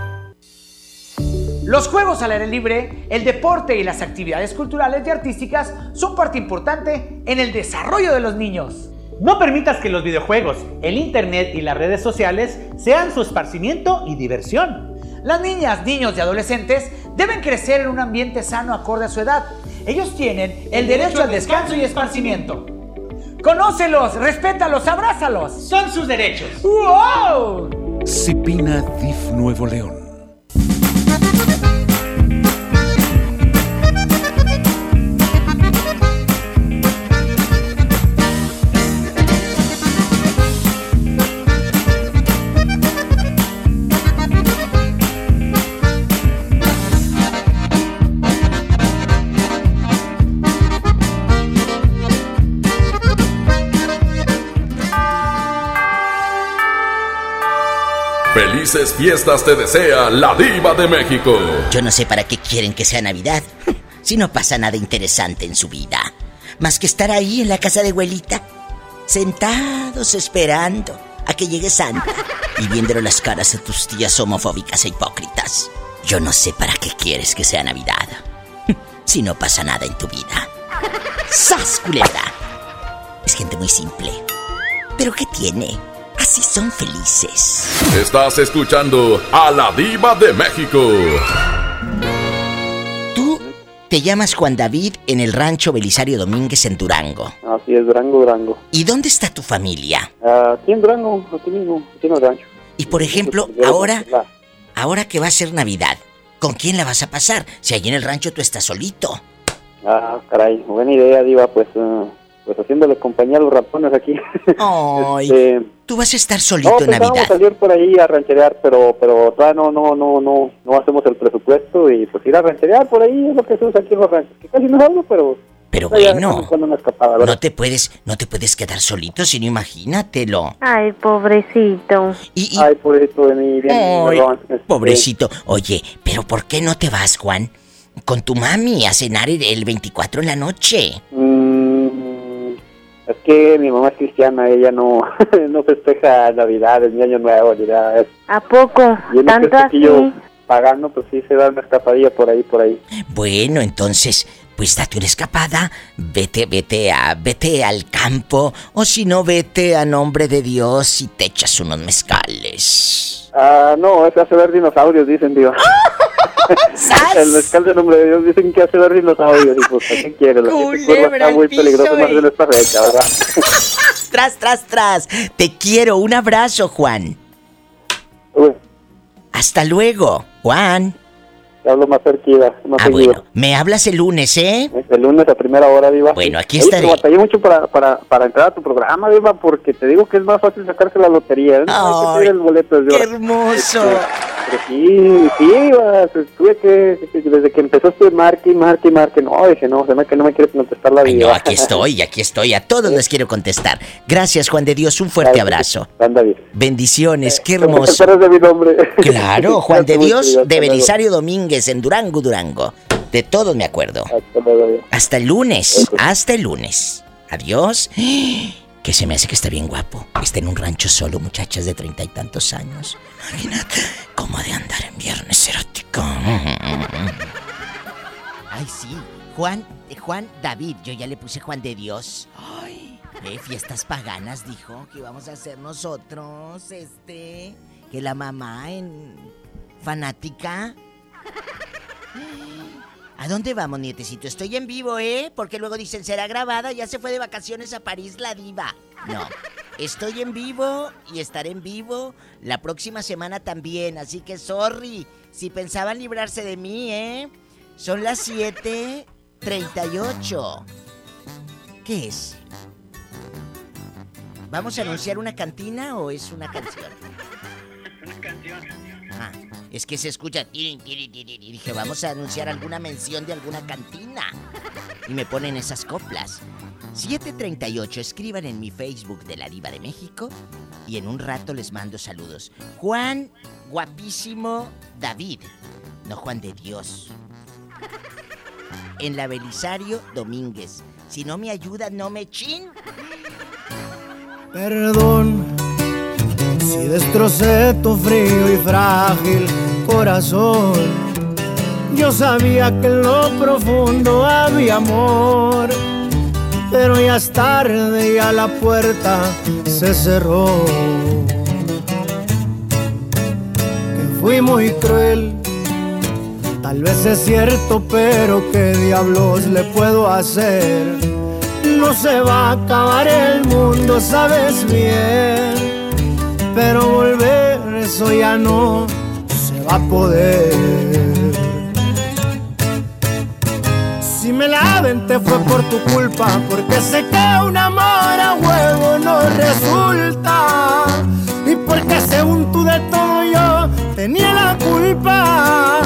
Los juegos al aire libre, el deporte y las actividades culturales y artísticas son parte importante en el desarrollo de los niños. No permitas que los videojuegos, el internet y las redes sociales sean su esparcimiento y diversión. Las niñas, niños y adolescentes deben crecer en un ambiente sano acorde a su edad. Ellos tienen el derecho al descanso y esparcimiento. Conócelos, respétalos, abrázalos. Son sus derechos. ¡Wow! Cipina DIF Nuevo León. Felices fiestas te desea la diva de México. Yo no sé para qué quieren que sea Navidad, si no pasa nada interesante en su vida. Más que estar ahí en la casa de abuelita, sentados esperando a que llegue Santa y viéndole las caras a tus tías homofóbicas e hipócritas. Yo no sé para qué quieres que sea Navidad, si no pasa nada en tu vida. ¡Sas! Es gente muy simple. ¿Pero qué tiene? Así son felices. Estás escuchando a la diva de México. Tú te llamas Juan David en el rancho Belisario Domínguez en Durango. Así es, Durango, Durango. ¿Y dónde está tu familia? Ah, Aquí en Durango, aquí mismo, aquí en el rancho. Y por ejemplo, ahora, ahora que va a ser Navidad, ¿con quién la vas a pasar? Si allí en el rancho tú estás solito. Ah, caray, buena idea, Diva, pues, ah, pues haciéndole compañía a los ratones aquí. Ay, Este, tú vas a estar no, solito en pensábamos Navidad. salir por ahí a rancherear, pero, pero todavía no, no, no, no, no hacemos el presupuesto y pues ir a rancherear por ahí es lo que hacemos aquí en los ranchos. Que casi no salgo, pero Pero No, ya, bueno, cuando una escapada, ¿verdad? no te puedes, no te puedes quedar solito, sino imagínatelo. Ay, pobrecito. Y, Ay, pobrecito de mí, bien, Ay, este, pobrecito. Oye, pero ¿por qué no te vas, Juan? Con tu mami a cenar el, el 24 en la noche. mm, es que mi mamá es cristiana, ella no, no festeja Navidades ni Año Nuevo, ni nada. Es, ¿A poco? y en ¿Tanto este así? pagando, pues sí se da una escapadilla por ahí, por ahí. Bueno, entonces, pues date una escapada, vete, vete a, vete al campo, o si no, vete a nombre de Dios y te echas unos mezcales. Ah, no, es hace ver dinosaurios, dicen, Dios. El mezcal de nombre de Dios dicen que hace ver dinosaurios. Y pues, ¿a qué quieres? La gente está muy peligroso más en esta fecha, ¿verdad? Tras, tras, tras. Te quiero, un abrazo, Juan. Uy, Hasta luego, Juan. Te hablo más cerquita, más Ah, seguido. bueno, me hablas el lunes, ¿eh? El lunes a primera hora, Diva. Bueno, aquí estaré. te batallé mucho para, para, para entrar a tu programa, Diva, porque te digo que es más fácil sacarse la lotería. ¿eh? Hay que el boleto desde ¡Qué hermoso! Pero sí, sí, Diva, pues, tuve que, desde que empezaste marque y marque y marque, no, dije, no, se me que no me quieres contestar la vida. no, aquí estoy, aquí estoy. A todos les quiero contestar. Gracias, Juan de Dios. Un fuerte abrazo. Anda bien. Bendiciones, qué hermoso. de mi nombre. Claro, Juan de Dios Diva, de. Belisario Domínguez en Durango, Durango. De todos me acuerdo. Hasta el lunes, hasta el lunes. Adiós. Que se me hace que está bien guapo. Está en un rancho solo, muchachas de treinta y tantos años. Imagínate cómo de andar en viernes erótico. Ay, sí. Juan, eh, Juan David, yo ya le puse Juan de Dios. Ay, eh, fiestas paganas, dijo, que vamos a hacer nosotros, este, que la mamá en fanática. ¿A dónde vamos, nietecito? Estoy en vivo, ¿eh? Porque luego dicen, será grabada, ya se fue de vacaciones a París la diva. No, estoy en vivo y estaré en vivo la próxima semana también, así que sorry si pensaban librarse de mí, ¿eh? Son las 7:38. ¿Qué es? ¿Vamos a anunciar una cantina o es una canción? Una canción. Es que se escucha. tirin, tirin, Y dije, vamos a anunciar alguna mención de alguna cantina. Y me ponen esas coplas. 738, escriban en mi Facebook de la Diva de México. Y en un rato les mando saludos. Juan, guapísimo David. No Juan de Dios. En la Belisario Domínguez. Si no me ayuda, no me chin. Perdón si destrocé tu frío y frágil corazón. Yo sabía que en lo profundo había amor, pero ya es tarde, ya la puerta se cerró. Que fui muy cruel, tal vez es cierto, pero qué diablos le puedo hacer. No se va a acabar el mundo, sabes bien. Pero volver, eso ya no se va a poder. Si me la aventé fue por tu culpa, porque sé que un amor a huevo no resulta. Y porque según tú de todo yo tenía la culpa.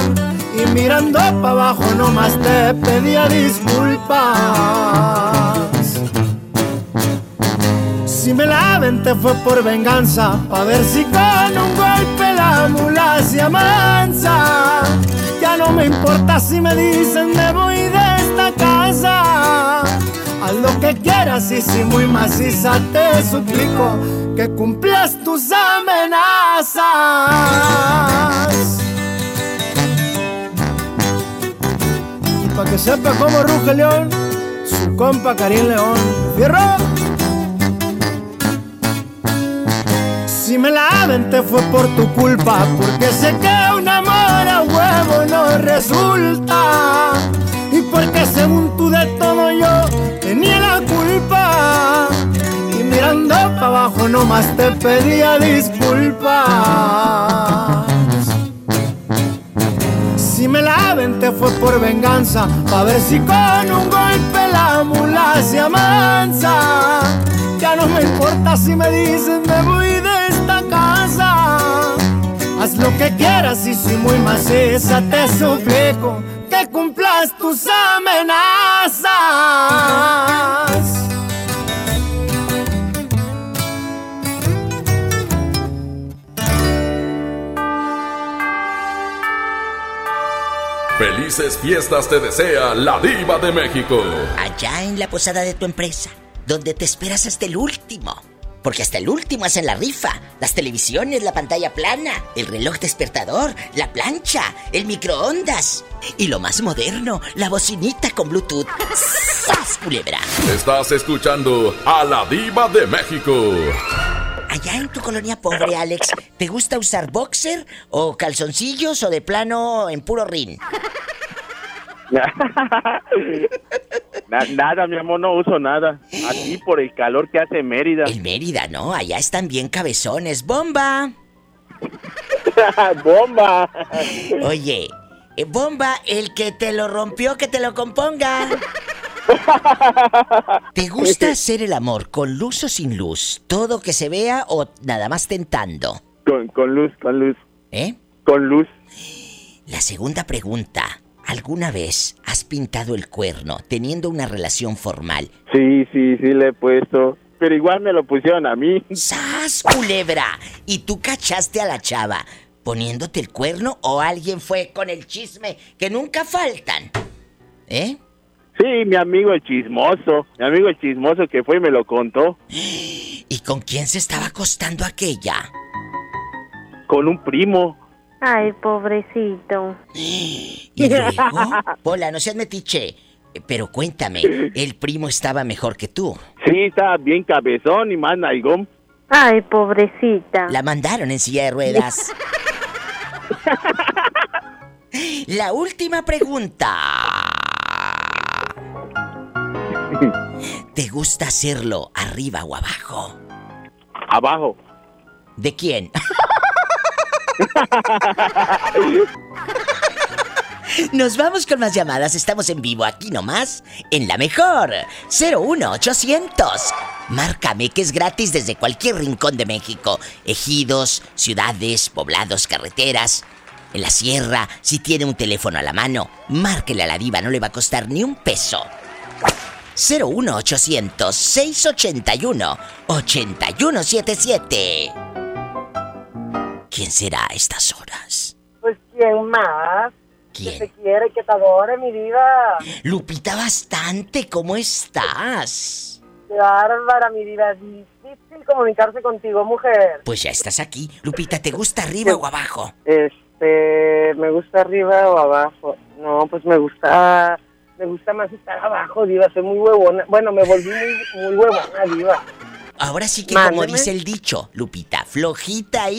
Y mirando para abajo nomás te pedía disculpas. Si me la aventé fue por venganza, pa' ver si con un golpe la mula se amansa. Ya no me importa si me dicen me voy de esta casa. Haz lo que quieras y si muy maciza te suplico que cumplas tus amenazas. Y pa' que sepa cómo ruge león, su compa Karim León. ¡Fierro! Si me la aventé fue por tu culpa, porque sé que un amor a huevo no resulta. Y porque según tú de todo yo tenía la culpa. Y mirando para abajo nomás te pedía disculpas. Si me la aventé fue por venganza, pa' ver si con un golpe la mula se amansa. Ya no me importa si me dicen me voy. Lo que quieras y si muy maciza te suplico que cumplas tus amenazas. Felices fiestas te desea la diva de México. Allá en la posada de tu empresa, donde te esperas hasta el último porque hasta el último hacen la rifa. Las televisiones, la pantalla plana, el reloj despertador, la plancha, el microondas. Y lo más moderno, la bocinita con Bluetooth. ¡Sas, culebra! Estás escuchando a la diva de México. Allá en tu colonia pobre, Alex, ¿te gusta usar boxer o calzoncillos o de plano en puro rin? Na- nada, mi amor, no uso nada. Aquí por el calor que hace Mérida. En Mérida, ¿no? Allá están bien cabezones. ¡Bomba! ¡Bomba! Oye, eh, bomba, el que te lo rompió, que te lo componga. ¿Te gusta hacer el amor con luz o sin luz? ¿Todo que se vea o nada más tentando? Con, con luz, con luz. ¿Eh? Con luz. La segunda pregunta. ¿Alguna vez has pintado el cuerno teniendo una relación formal? Sí, sí, sí le he puesto. Pero igual me lo pusieron a mí. ¡Sas, culebra! ¿Y tú cachaste a la chava poniéndote el cuerno o alguien fue con el chisme que nunca faltan? ¿Eh? Sí, mi amigo el chismoso. Mi amigo el chismoso que fue y me lo contó. ¿Y con quién se estaba acostando aquella? Con un primo. Ay, pobrecito. ¿Y luego? Hola, no seas metiche. Eh, Pero cuéntame, ¿el primo estaba mejor que tú? Sí, estaba bien cabezón y más nalgón. Ay, pobrecita. La mandaron en silla de ruedas. La última pregunta. ¿Te gusta hacerlo arriba o abajo? Abajo. ¿De quién? Nos vamos con más llamadas, estamos en vivo aquí nomás, en la mejor 01800. Márcame que es gratis desde cualquier rincón de México, ejidos, ciudades, poblados, carreteras, en la sierra, si tiene un teléfono a la mano, márquele a la diva, no le va a costar ni un peso. 01800 681 8177. ¿Quién será a estas horas? Pues, ¿quién más? ¿Quién? Que te quiere, que te adore, mi diva. Lupita bastante, ¿cómo estás? Qué bárbara, mi diva. Es difícil comunicarse contigo, mujer. Pues ya estás aquí. Lupita, ¿te gusta arriba o abajo? Este, ¿me gusta arriba o abajo? No, pues me gusta, me gusta más estar abajo, diva. Soy muy huevona. Bueno, me volví muy, muy huevona, diva. Ahora sí que como dice el dicho, Lupita, flojita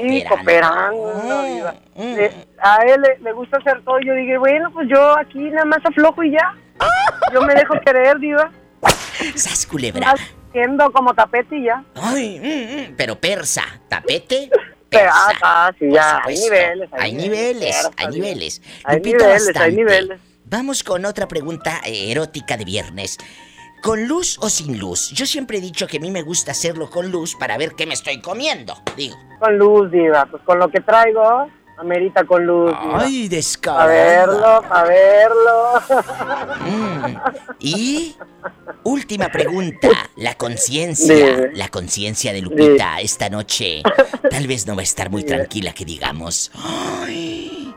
y Sí, cooperando. cooperando, no, diva. Le- a él le, le gusta hacer todo. Yo dije, bueno, pues yo aquí nada más aflojo y ya. Yo me dejo querer, diva. ¡Sas, culebra! Haciendo como tapete y ya. Ay, mm, mm, pero persa, tapete, persa. ah, sí, Por ya, hay niveles, Hay hay niveles, hay niveles. Hay Lupita niveles, hay niveles. Vamos con otra pregunta eh, erótica de viernes. ¿Con luz o sin luz? Yo siempre he dicho que a mí me gusta hacerlo con luz para ver qué me estoy comiendo. Digo, Con luz, diva. Pues con lo que traigo, amerita con luz, diva. ay, A descarada. verlo, a verlo. Mm. Y última pregunta, la conciencia, la conciencia de Lupita esta noche tal vez no va a estar muy tranquila que digamos. Ay.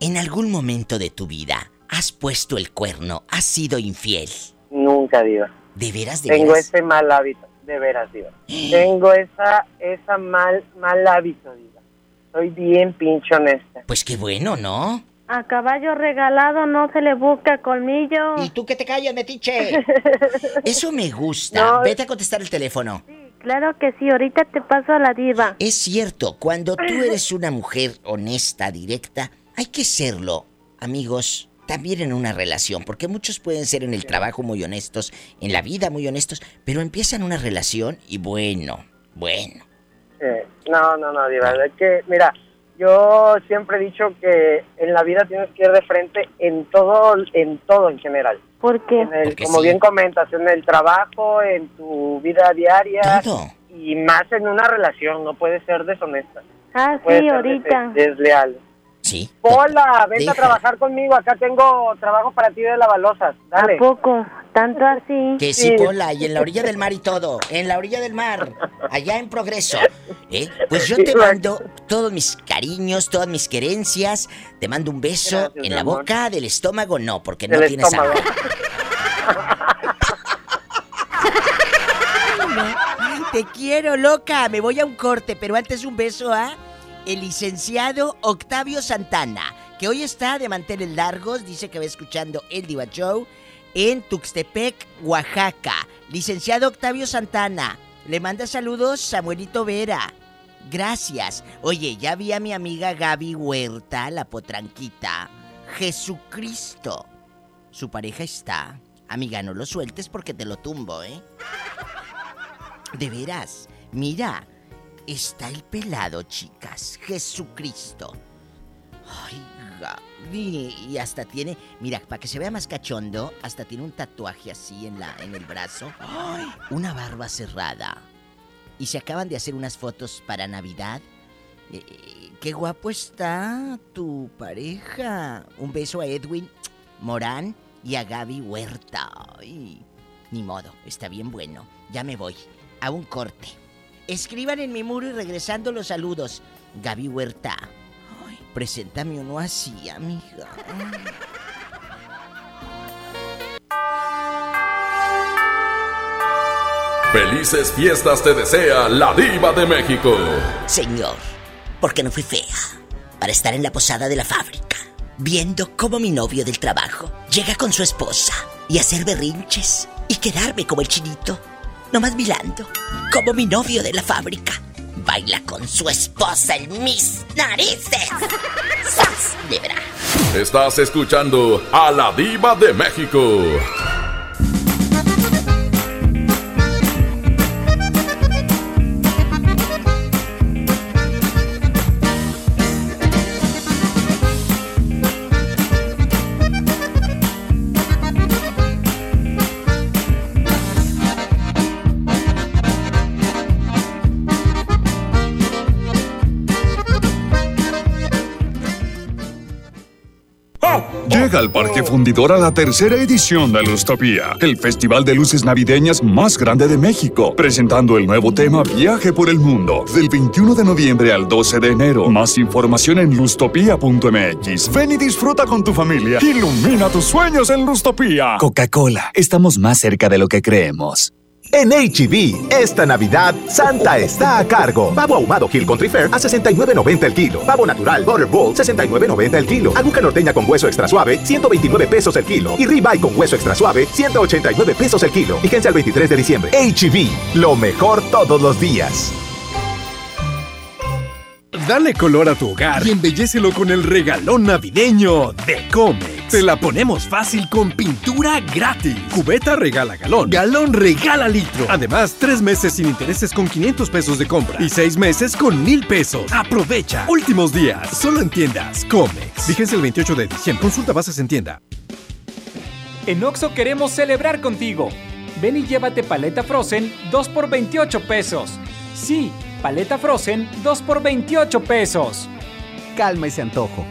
En algún momento de tu vida has puesto el cuerno, has sido infiel. Nunca, diva. ¿De veras, de Tengo veras? ese mal hábito, de veras, diva. Tengo esa, esa mal, mal hábito, diva. Soy bien pinche honesta. Pues qué bueno, ¿no? A caballo regalado no se le busca colmillo. ¿Y tú que te callas, metiche? Eso me gusta. No. Vete a contestar el teléfono. Claro que sí, ahorita te paso a la diva. Es cierto, cuando tú eres una mujer honesta, directa, hay que serlo, amigos, también en una relación, porque muchos pueden ser en el trabajo muy honestos, en la vida muy honestos, pero empiezan una relación y bueno, bueno. Eh, no, no, no, Diva. Es que, mira, yo siempre he dicho que en la vida tienes que ir de frente en todo, en todo en general. ¿Por qué? En el- Porque como sí. bien comentas, en el trabajo, en tu vida diaria. Todo. Y más en una relación, no puedes ser deshonesta. Ah, Puedes sí, ser ahorita. des- desleal. Sí. Hola, vente Deja. a trabajar conmigo. Acá tengo trabajo para ti de lavalosas. Dale. ¿A poco? ¿Tanto así? Que sí, Pola, y en la orilla del mar y todo. En la orilla del mar. Allá en progreso. ¿Eh? Pues yo te mando todos mis cariños, todas mis querencias. Te mando un beso Gracias, en la amor. boca, del estómago no, porque no Del tienes agua. Te quiero, loca. Me voy a un corte, pero antes un beso a el licenciado Octavio Santana, que hoy está de manteles largos, dice que va escuchando el Diva Show en Tuxtepec, Oaxaca. Licenciado Octavio Santana, le manda saludos Samuelito Vera. Gracias. Oye, ya vi a mi amiga Gaby Huerta, la potranquita. Jesucristo. Su pareja está. Amiga, no lo sueltes porque te lo tumbo, ¿eh? De veras, mira, está el pelado, chicas. Jesucristo. Ay, Gaby. Y hasta tiene, mira, para que se vea más cachondo, hasta tiene un tatuaje así en, la, en el brazo. Ay, una barba cerrada. Y se acaban de hacer unas fotos para Navidad. Eh, qué guapo está tu pareja. Un beso a Edwin Morán y a Gaby Huerta. Ay, ni modo, está bien bueno. Ya me voy. A un corte. Escriban en mi muro y regresando los saludos. Gaby Huerta. Ay, preséntame uno así, amiga. Felices fiestas te desea la diva de México. Señor, porque no fui fea para estar en la posada de la fábrica, viendo cómo mi novio del trabajo llega con su esposa y hacer berrinches y quedarme como el chinito, nomás mirando como mi novio de la fábrica baila con su esposa en mis narices. ¡Sas! Verdad. Estás escuchando a la diva de México. Llega al Parque Fundidor a la tercera edición de Lustopía, el festival de luces navideñas más grande de México, presentando el nuevo tema Viaje por el Mundo, del 21 de noviembre al 12 de enero. Más información en lustopía.mx. Ven y disfruta con tu familia. Ilumina tus sueños en Lustopía. Coca-Cola, estamos más cerca de lo que creemos. En HB, esta Navidad, Santa está a cargo. Pavo ahumado Hill Country Fair a 69.90 el kilo. Pavo natural Butterball, 69.90 el kilo. Aguja norteña con hueso extra suave, 129 pesos el kilo. Y ribeye con hueso extra suave, 189 pesos el kilo. Vigencia al 23 de diciembre. HB, lo mejor todos los días. Dale color a tu hogar y embellécelo con el regalón navideño de Comex. Te la ponemos fácil con pintura gratis. Cubeta regala galón. Galón regala litro. Además, tres meses sin intereses con 500 pesos de compra y seis meses con mil pesos. Aprovecha. Últimos días. Solo en tiendas Comex. Vigencia el 28 de diciembre. Consulta bases en tienda. En Oxo queremos celebrar contigo. Ven y llévate paleta Frozen 2 por 28 pesos. Sí, paleta Frozen 2 por 28 pesos. Calma ese antojo.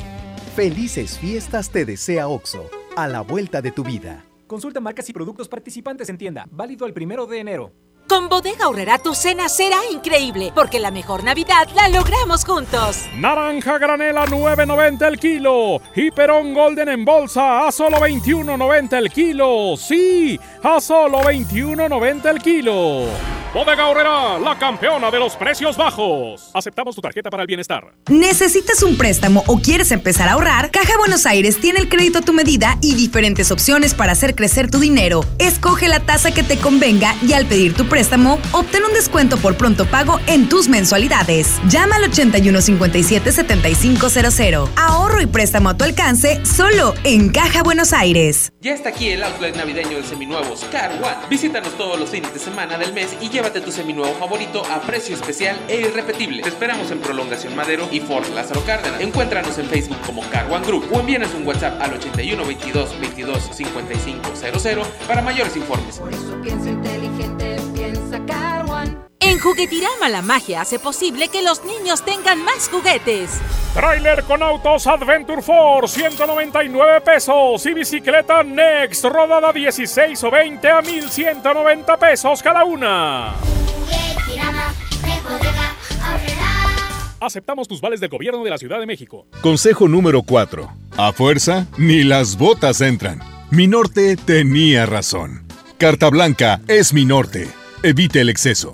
Felices fiestas te desea OXO, a la vuelta de tu vida. Consulta marcas y productos participantes en tienda. Válido el primero de enero. Con Bodega Aurrera tu cena será increíble, porque la mejor Navidad la logramos juntos. Naranja granela 9.90 el kilo. Y Perón Golden en bolsa a solo 21.90 el kilo. Sí, a solo 21.90 el kilo. Bodega Aurrera, la campeona de los precios bajos. Aceptamos tu tarjeta para el bienestar. ¿Necesitas un préstamo o quieres empezar a ahorrar? Caja Buenos Aires tiene el crédito a tu medida y diferentes opciones para hacer crecer tu dinero. Escoge la tasa que te convenga y al pedir tu préstamo, obtén un descuento por pronto pago en tus mensualidades. Llama al 8157-7500. Ahorro y préstamo a tu alcance solo en Caja Buenos Aires. Ya está aquí el outlet navideño de seminuevos Car One. Visítanos todos los fines de semana del mes y llévate tu seminuevo favorito a precio especial e irrepetible. Te esperamos en Prolongación Madero y Fort Lázaro Cárdenas. Encuéntranos en Facebook como Car One Group o envíanos un WhatsApp al 81 22 22 55 00 para mayores informes. Inteligente, piensa Car One. En Juguetirama la magia hace posible que los niños tengan más juguetes. Trailer con autos Adventure Force, 199 pesos. Y bicicleta Next, rodada 16 o 20 a 1190 pesos cada una. Aceptamos tus vales del gobierno de la Ciudad de México. Consejo número 4. A fuerza, ni las botas entran. Mi norte tenía razón. Carta blanca es mi norte. Evite el exceso.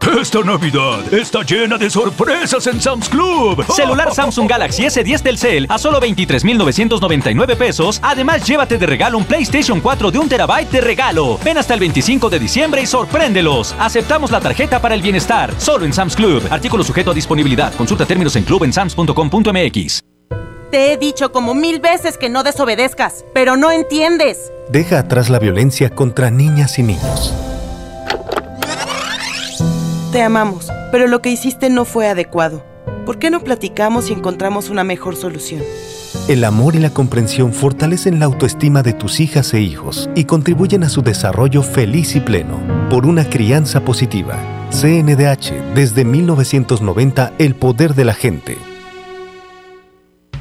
Esta Navidad está llena de sorpresas en Sam's Club. Celular Samsung Galaxy S10 Telcel a solo 23,999 pesos. Además, llévate de regalo un PlayStation 4 de un terabyte de regalo. Ven hasta el 25 de diciembre y sorpréndelos. Aceptamos la tarjeta para el bienestar. Solo en Sam's Club. Artículo sujeto a disponibilidad. Consulta términos en club en sams.com.mx. Te he dicho como mil veces que no desobedezcas, pero no entiendes. Deja atrás la violencia contra niñas y niños. Te amamos, pero lo que hiciste no fue adecuado. ¿Por qué no platicamos y encontramos una mejor solución? El amor y la comprensión fortalecen la autoestima de tus hijas e hijos y contribuyen a su desarrollo feliz y pleno. Por una crianza positiva. CNDH, desde 1990, el poder de la gente.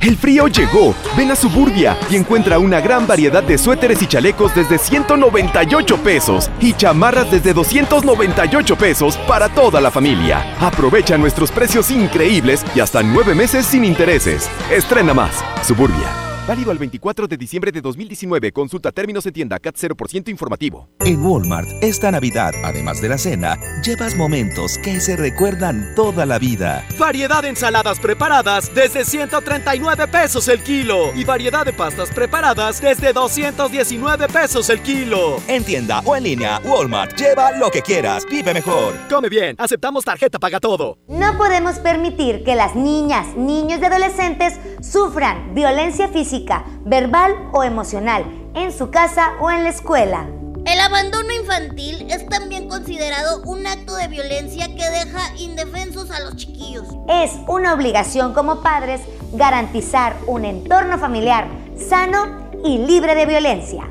El frío llegó. Ven a Suburbia y encuentra una gran variedad de suéteres y chalecos desde 198 pesos y chamarras desde 298 pesos para toda la familia. Aprovecha nuestros precios increíbles y hasta nueve meses sin intereses. Estrena más. Suburbia. Válido al 24 de diciembre de 2019. Consulta términos en tienda CAT 0% informativo. En Walmart, esta Navidad, además de la cena, llevas momentos que se recuerdan toda la vida. Variedad de ensaladas preparadas desde 139 pesos el kilo. Y variedad de pastas preparadas desde 219 pesos el kilo. En tienda o en línea, Walmart, lleva lo que quieras, vive mejor. Come bien, aceptamos tarjeta paga todo. No podemos permitir que las niñas, niños y adolescentes sufran violencia física verbal o emocional, en su casa o en la escuela. El abandono infantil es también considerado un acto de violencia que deja indefensos a los chiquillos. Es una obligación como padres garantizar un entorno familiar sano y libre de violencia.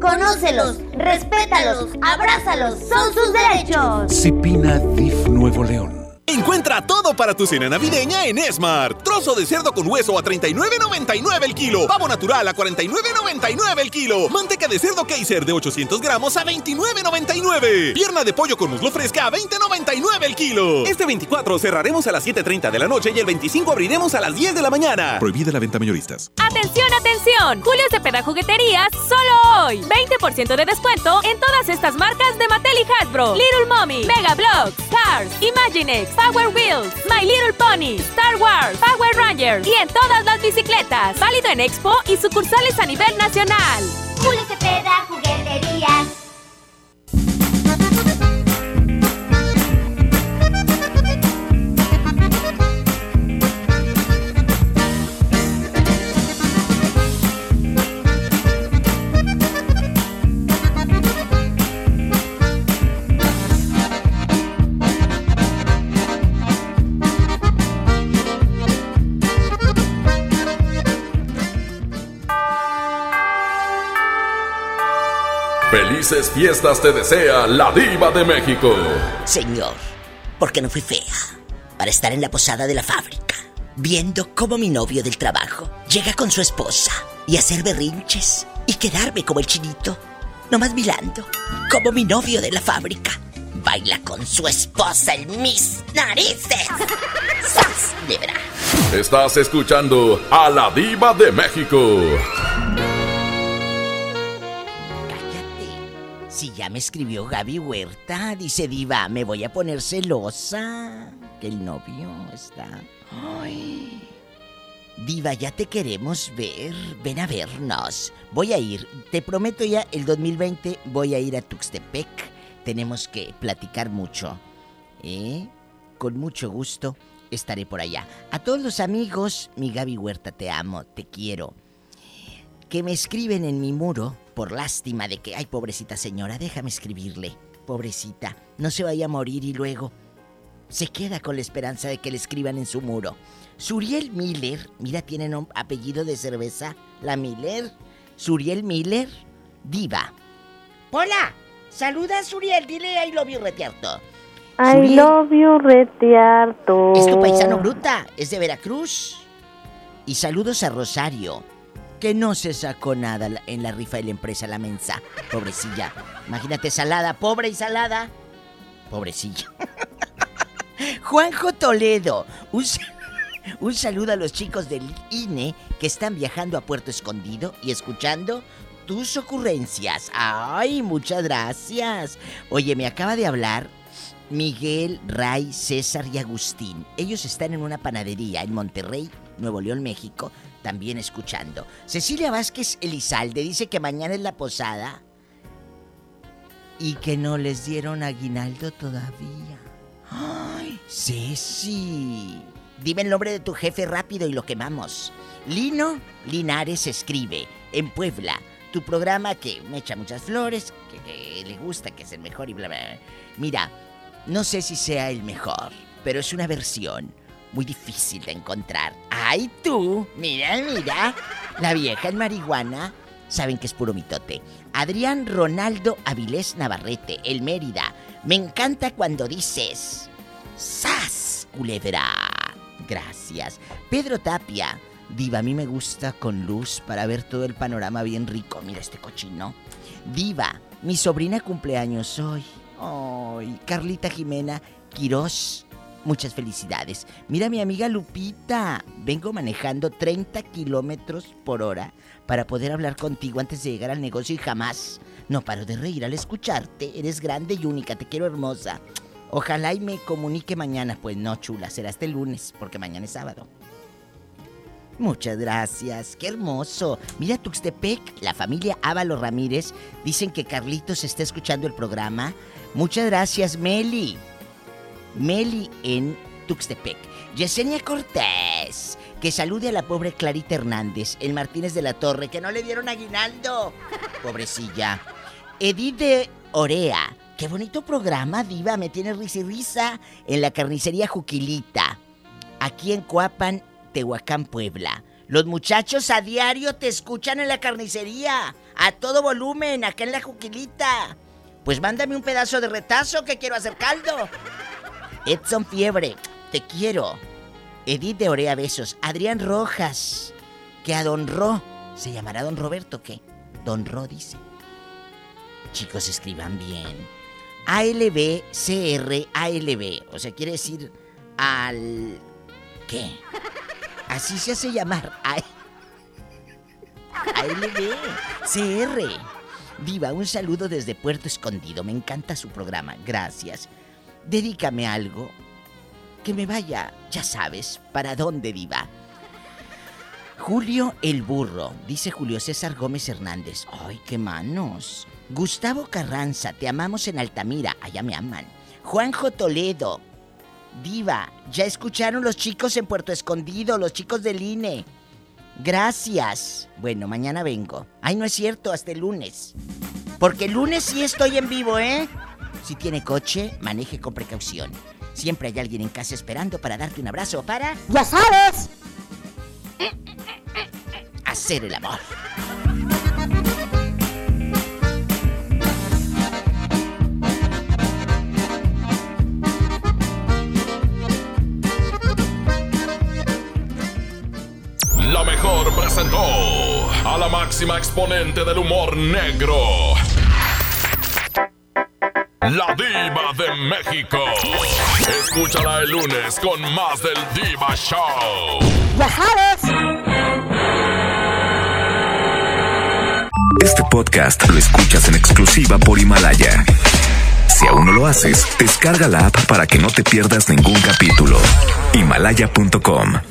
Conócelos, respétalos, abrázalos, son sus derechos. Cipina DIF Nuevo León. Encuentra todo para tu cena navideña en Esmar. Trozo de cerdo con hueso a 39.99 el kilo. Pavo natural a 49.99 el kilo. Manteca de cerdo Kaiser de 800 gramos a 29.99. Pierna de pollo con muslo fresca a 20.99 el kilo. Este 24 cerraremos a las 7.30 de la noche y el 25 abriremos a las 10 de la mañana. Prohibida la venta mayoristas. ¡Atención, atención! Julio Cepeda Jugueterías solo hoy. 20% de descuento en todas estas marcas de Mattel y Hasbro. Little Mommy, Mega Bloks, Cars, Imaginext, Power Wheels, My Little Pony, Star Wars, Power Rangers y en todas las bicicletas. Válido en Expo y sucursales a nivel nacional. Julio Cepeda, jugueterías. Felices fiestas te desea la diva de México. Señor, ¿por qué no fui fea? Para estar en la posada de la fábrica, viendo cómo mi novio del trabajo llega con su esposa y hacer berrinches y quedarme como el chinito, nomás mirando como mi novio de la fábrica baila con su esposa en mis narices. ¡Sas, libra! Estás escuchando a la diva de México. Si ya me escribió Gaby Huerta, dice Diva, me voy a poner celosa. Que el novio está. Ay. Diva, ya te queremos ver. Ven a vernos. Voy a ir. Te prometo ya, el 2020 voy a ir a Tuxtepec. Tenemos que platicar mucho. ¿eh? Con mucho gusto estaré por allá. A todos los amigos, mi Gaby Huerta, te amo, te quiero. Que me escriben en mi muro por lástima de que, ay, pobrecita señora, déjame escribirle. Pobrecita, no se vaya a morir y luego se queda con la esperanza de que le escriban en su muro. Suriel Miller, mira, tiene apellido de cerveza, la Miller. Suriel Miller, diva. Hola, saluda a Suriel, dile I love you retierto. I Suriel. love you, Retiarto. Es tu paisano bruta, es de Veracruz. Y saludos a Rosario, que no se sacó nada en la rifa de la empresa La Mensa. Pobrecilla. Imagínate, salada, pobre y salada. Pobrecilla. Juanjo Toledo, un, un saludo a los chicos del INE que están viajando a Puerto Escondido y escuchando tus ocurrencias. Ay, muchas gracias. Oye, me acaba de hablar Miguel, Ray, César y Agustín. Ellos están en una panadería en Monterrey, Nuevo León, México, también escuchando. Cecilia Vázquez Elizalde dice que mañana es la posada y que no les dieron aguinaldo todavía. ¡Ay, Ceci! Dime el nombre de tu jefe rápido y lo quemamos. Lino Linares escribe, en Puebla, tu programa que me echa muchas flores, que, que le gusta, que es el mejor y bla, bla, bla. Mira, no sé si sea el mejor, pero es una versión muy difícil de encontrar. ¡Ay, tú! Mira, mira. La vieja en marihuana, saben que es puro mitote. Adrián Ronaldo Avilés Navarrete, el Mérida. Me encanta cuando dices... ¡Sas, culebra! Gracias. Pedro Tapia. Diva, a mí me gusta con luz para ver todo el panorama bien rico. Mira este cochino. Diva, mi sobrina cumpleaños hoy. Ay, Carlita Jimena Quirós. Muchas felicidades. Mira mi amiga Lupita. Vengo manejando 30 kilómetros por hora para poder hablar contigo antes de llegar al negocio y jamás no paro de reír al escucharte. Eres grande y única. Te quiero hermosa. Ojalá y me comunique mañana. Pues no, chula. Será este lunes porque mañana es sábado. Muchas gracias, qué hermoso. Mira Tuxtepec, la familia Ávalo Ramírez dicen que Carlitos está escuchando el programa. Muchas gracias, Meli. Meli en Tuxtepec. Yesenia Cortés, que salude a la pobre Clarita Hernández en Martínez de la Torre, que no le dieron aguinaldo. Pobrecilla. Edith de Orea, qué bonito programa, Diva, me tiene risa y risa. En la carnicería Juquilita, aquí en Coapan, Tehuacán, Puebla. Los muchachos a diario te escuchan en la carnicería, a todo volumen, acá en la Juquilita. Pues mándame un pedazo de retazo que quiero hacer caldo. Edson Fiebre, te quiero. Edith de Orea, besos. Adrián Rojas, que a Don Ro, ¿se llamará Don Roberto qué? Don Ro dice. Chicos, escriban bien. ALB, CR, ALB. O sea, quiere decir al... ¿Qué? Así se hace llamar. A- ALB, CR. Diva, un saludo desde Puerto Escondido. Me encanta su programa. Gracias. Dedícame algo que me vaya, ya sabes, para dónde, Diva. Julio el Burro, dice Julio César Gómez Hernández. ¡Ay, qué manos! Gustavo Carranza, te amamos en Altamira, allá me aman. Juanjo Toledo, Diva, ya escucharon los chicos en Puerto Escondido, los chicos del INE. Gracias. Bueno, mañana vengo. Ay, no es cierto, hasta el lunes. Porque el lunes sí estoy en vivo, ¿eh? Si tiene coche, maneje con precaución. Siempre hay alguien en casa esperando para darte un abrazo para... ¡Ya sabes! Hacer el amor. La mejor presentó a la máxima exponente del humor negro. La diva de México. Escúchala el lunes con más del Diva Show. ¡Ya sabes! Este podcast lo escuchas en exclusiva por Himalaya. Si aún no lo haces, descarga la app para que no te pierdas ningún capítulo. Himalaya.com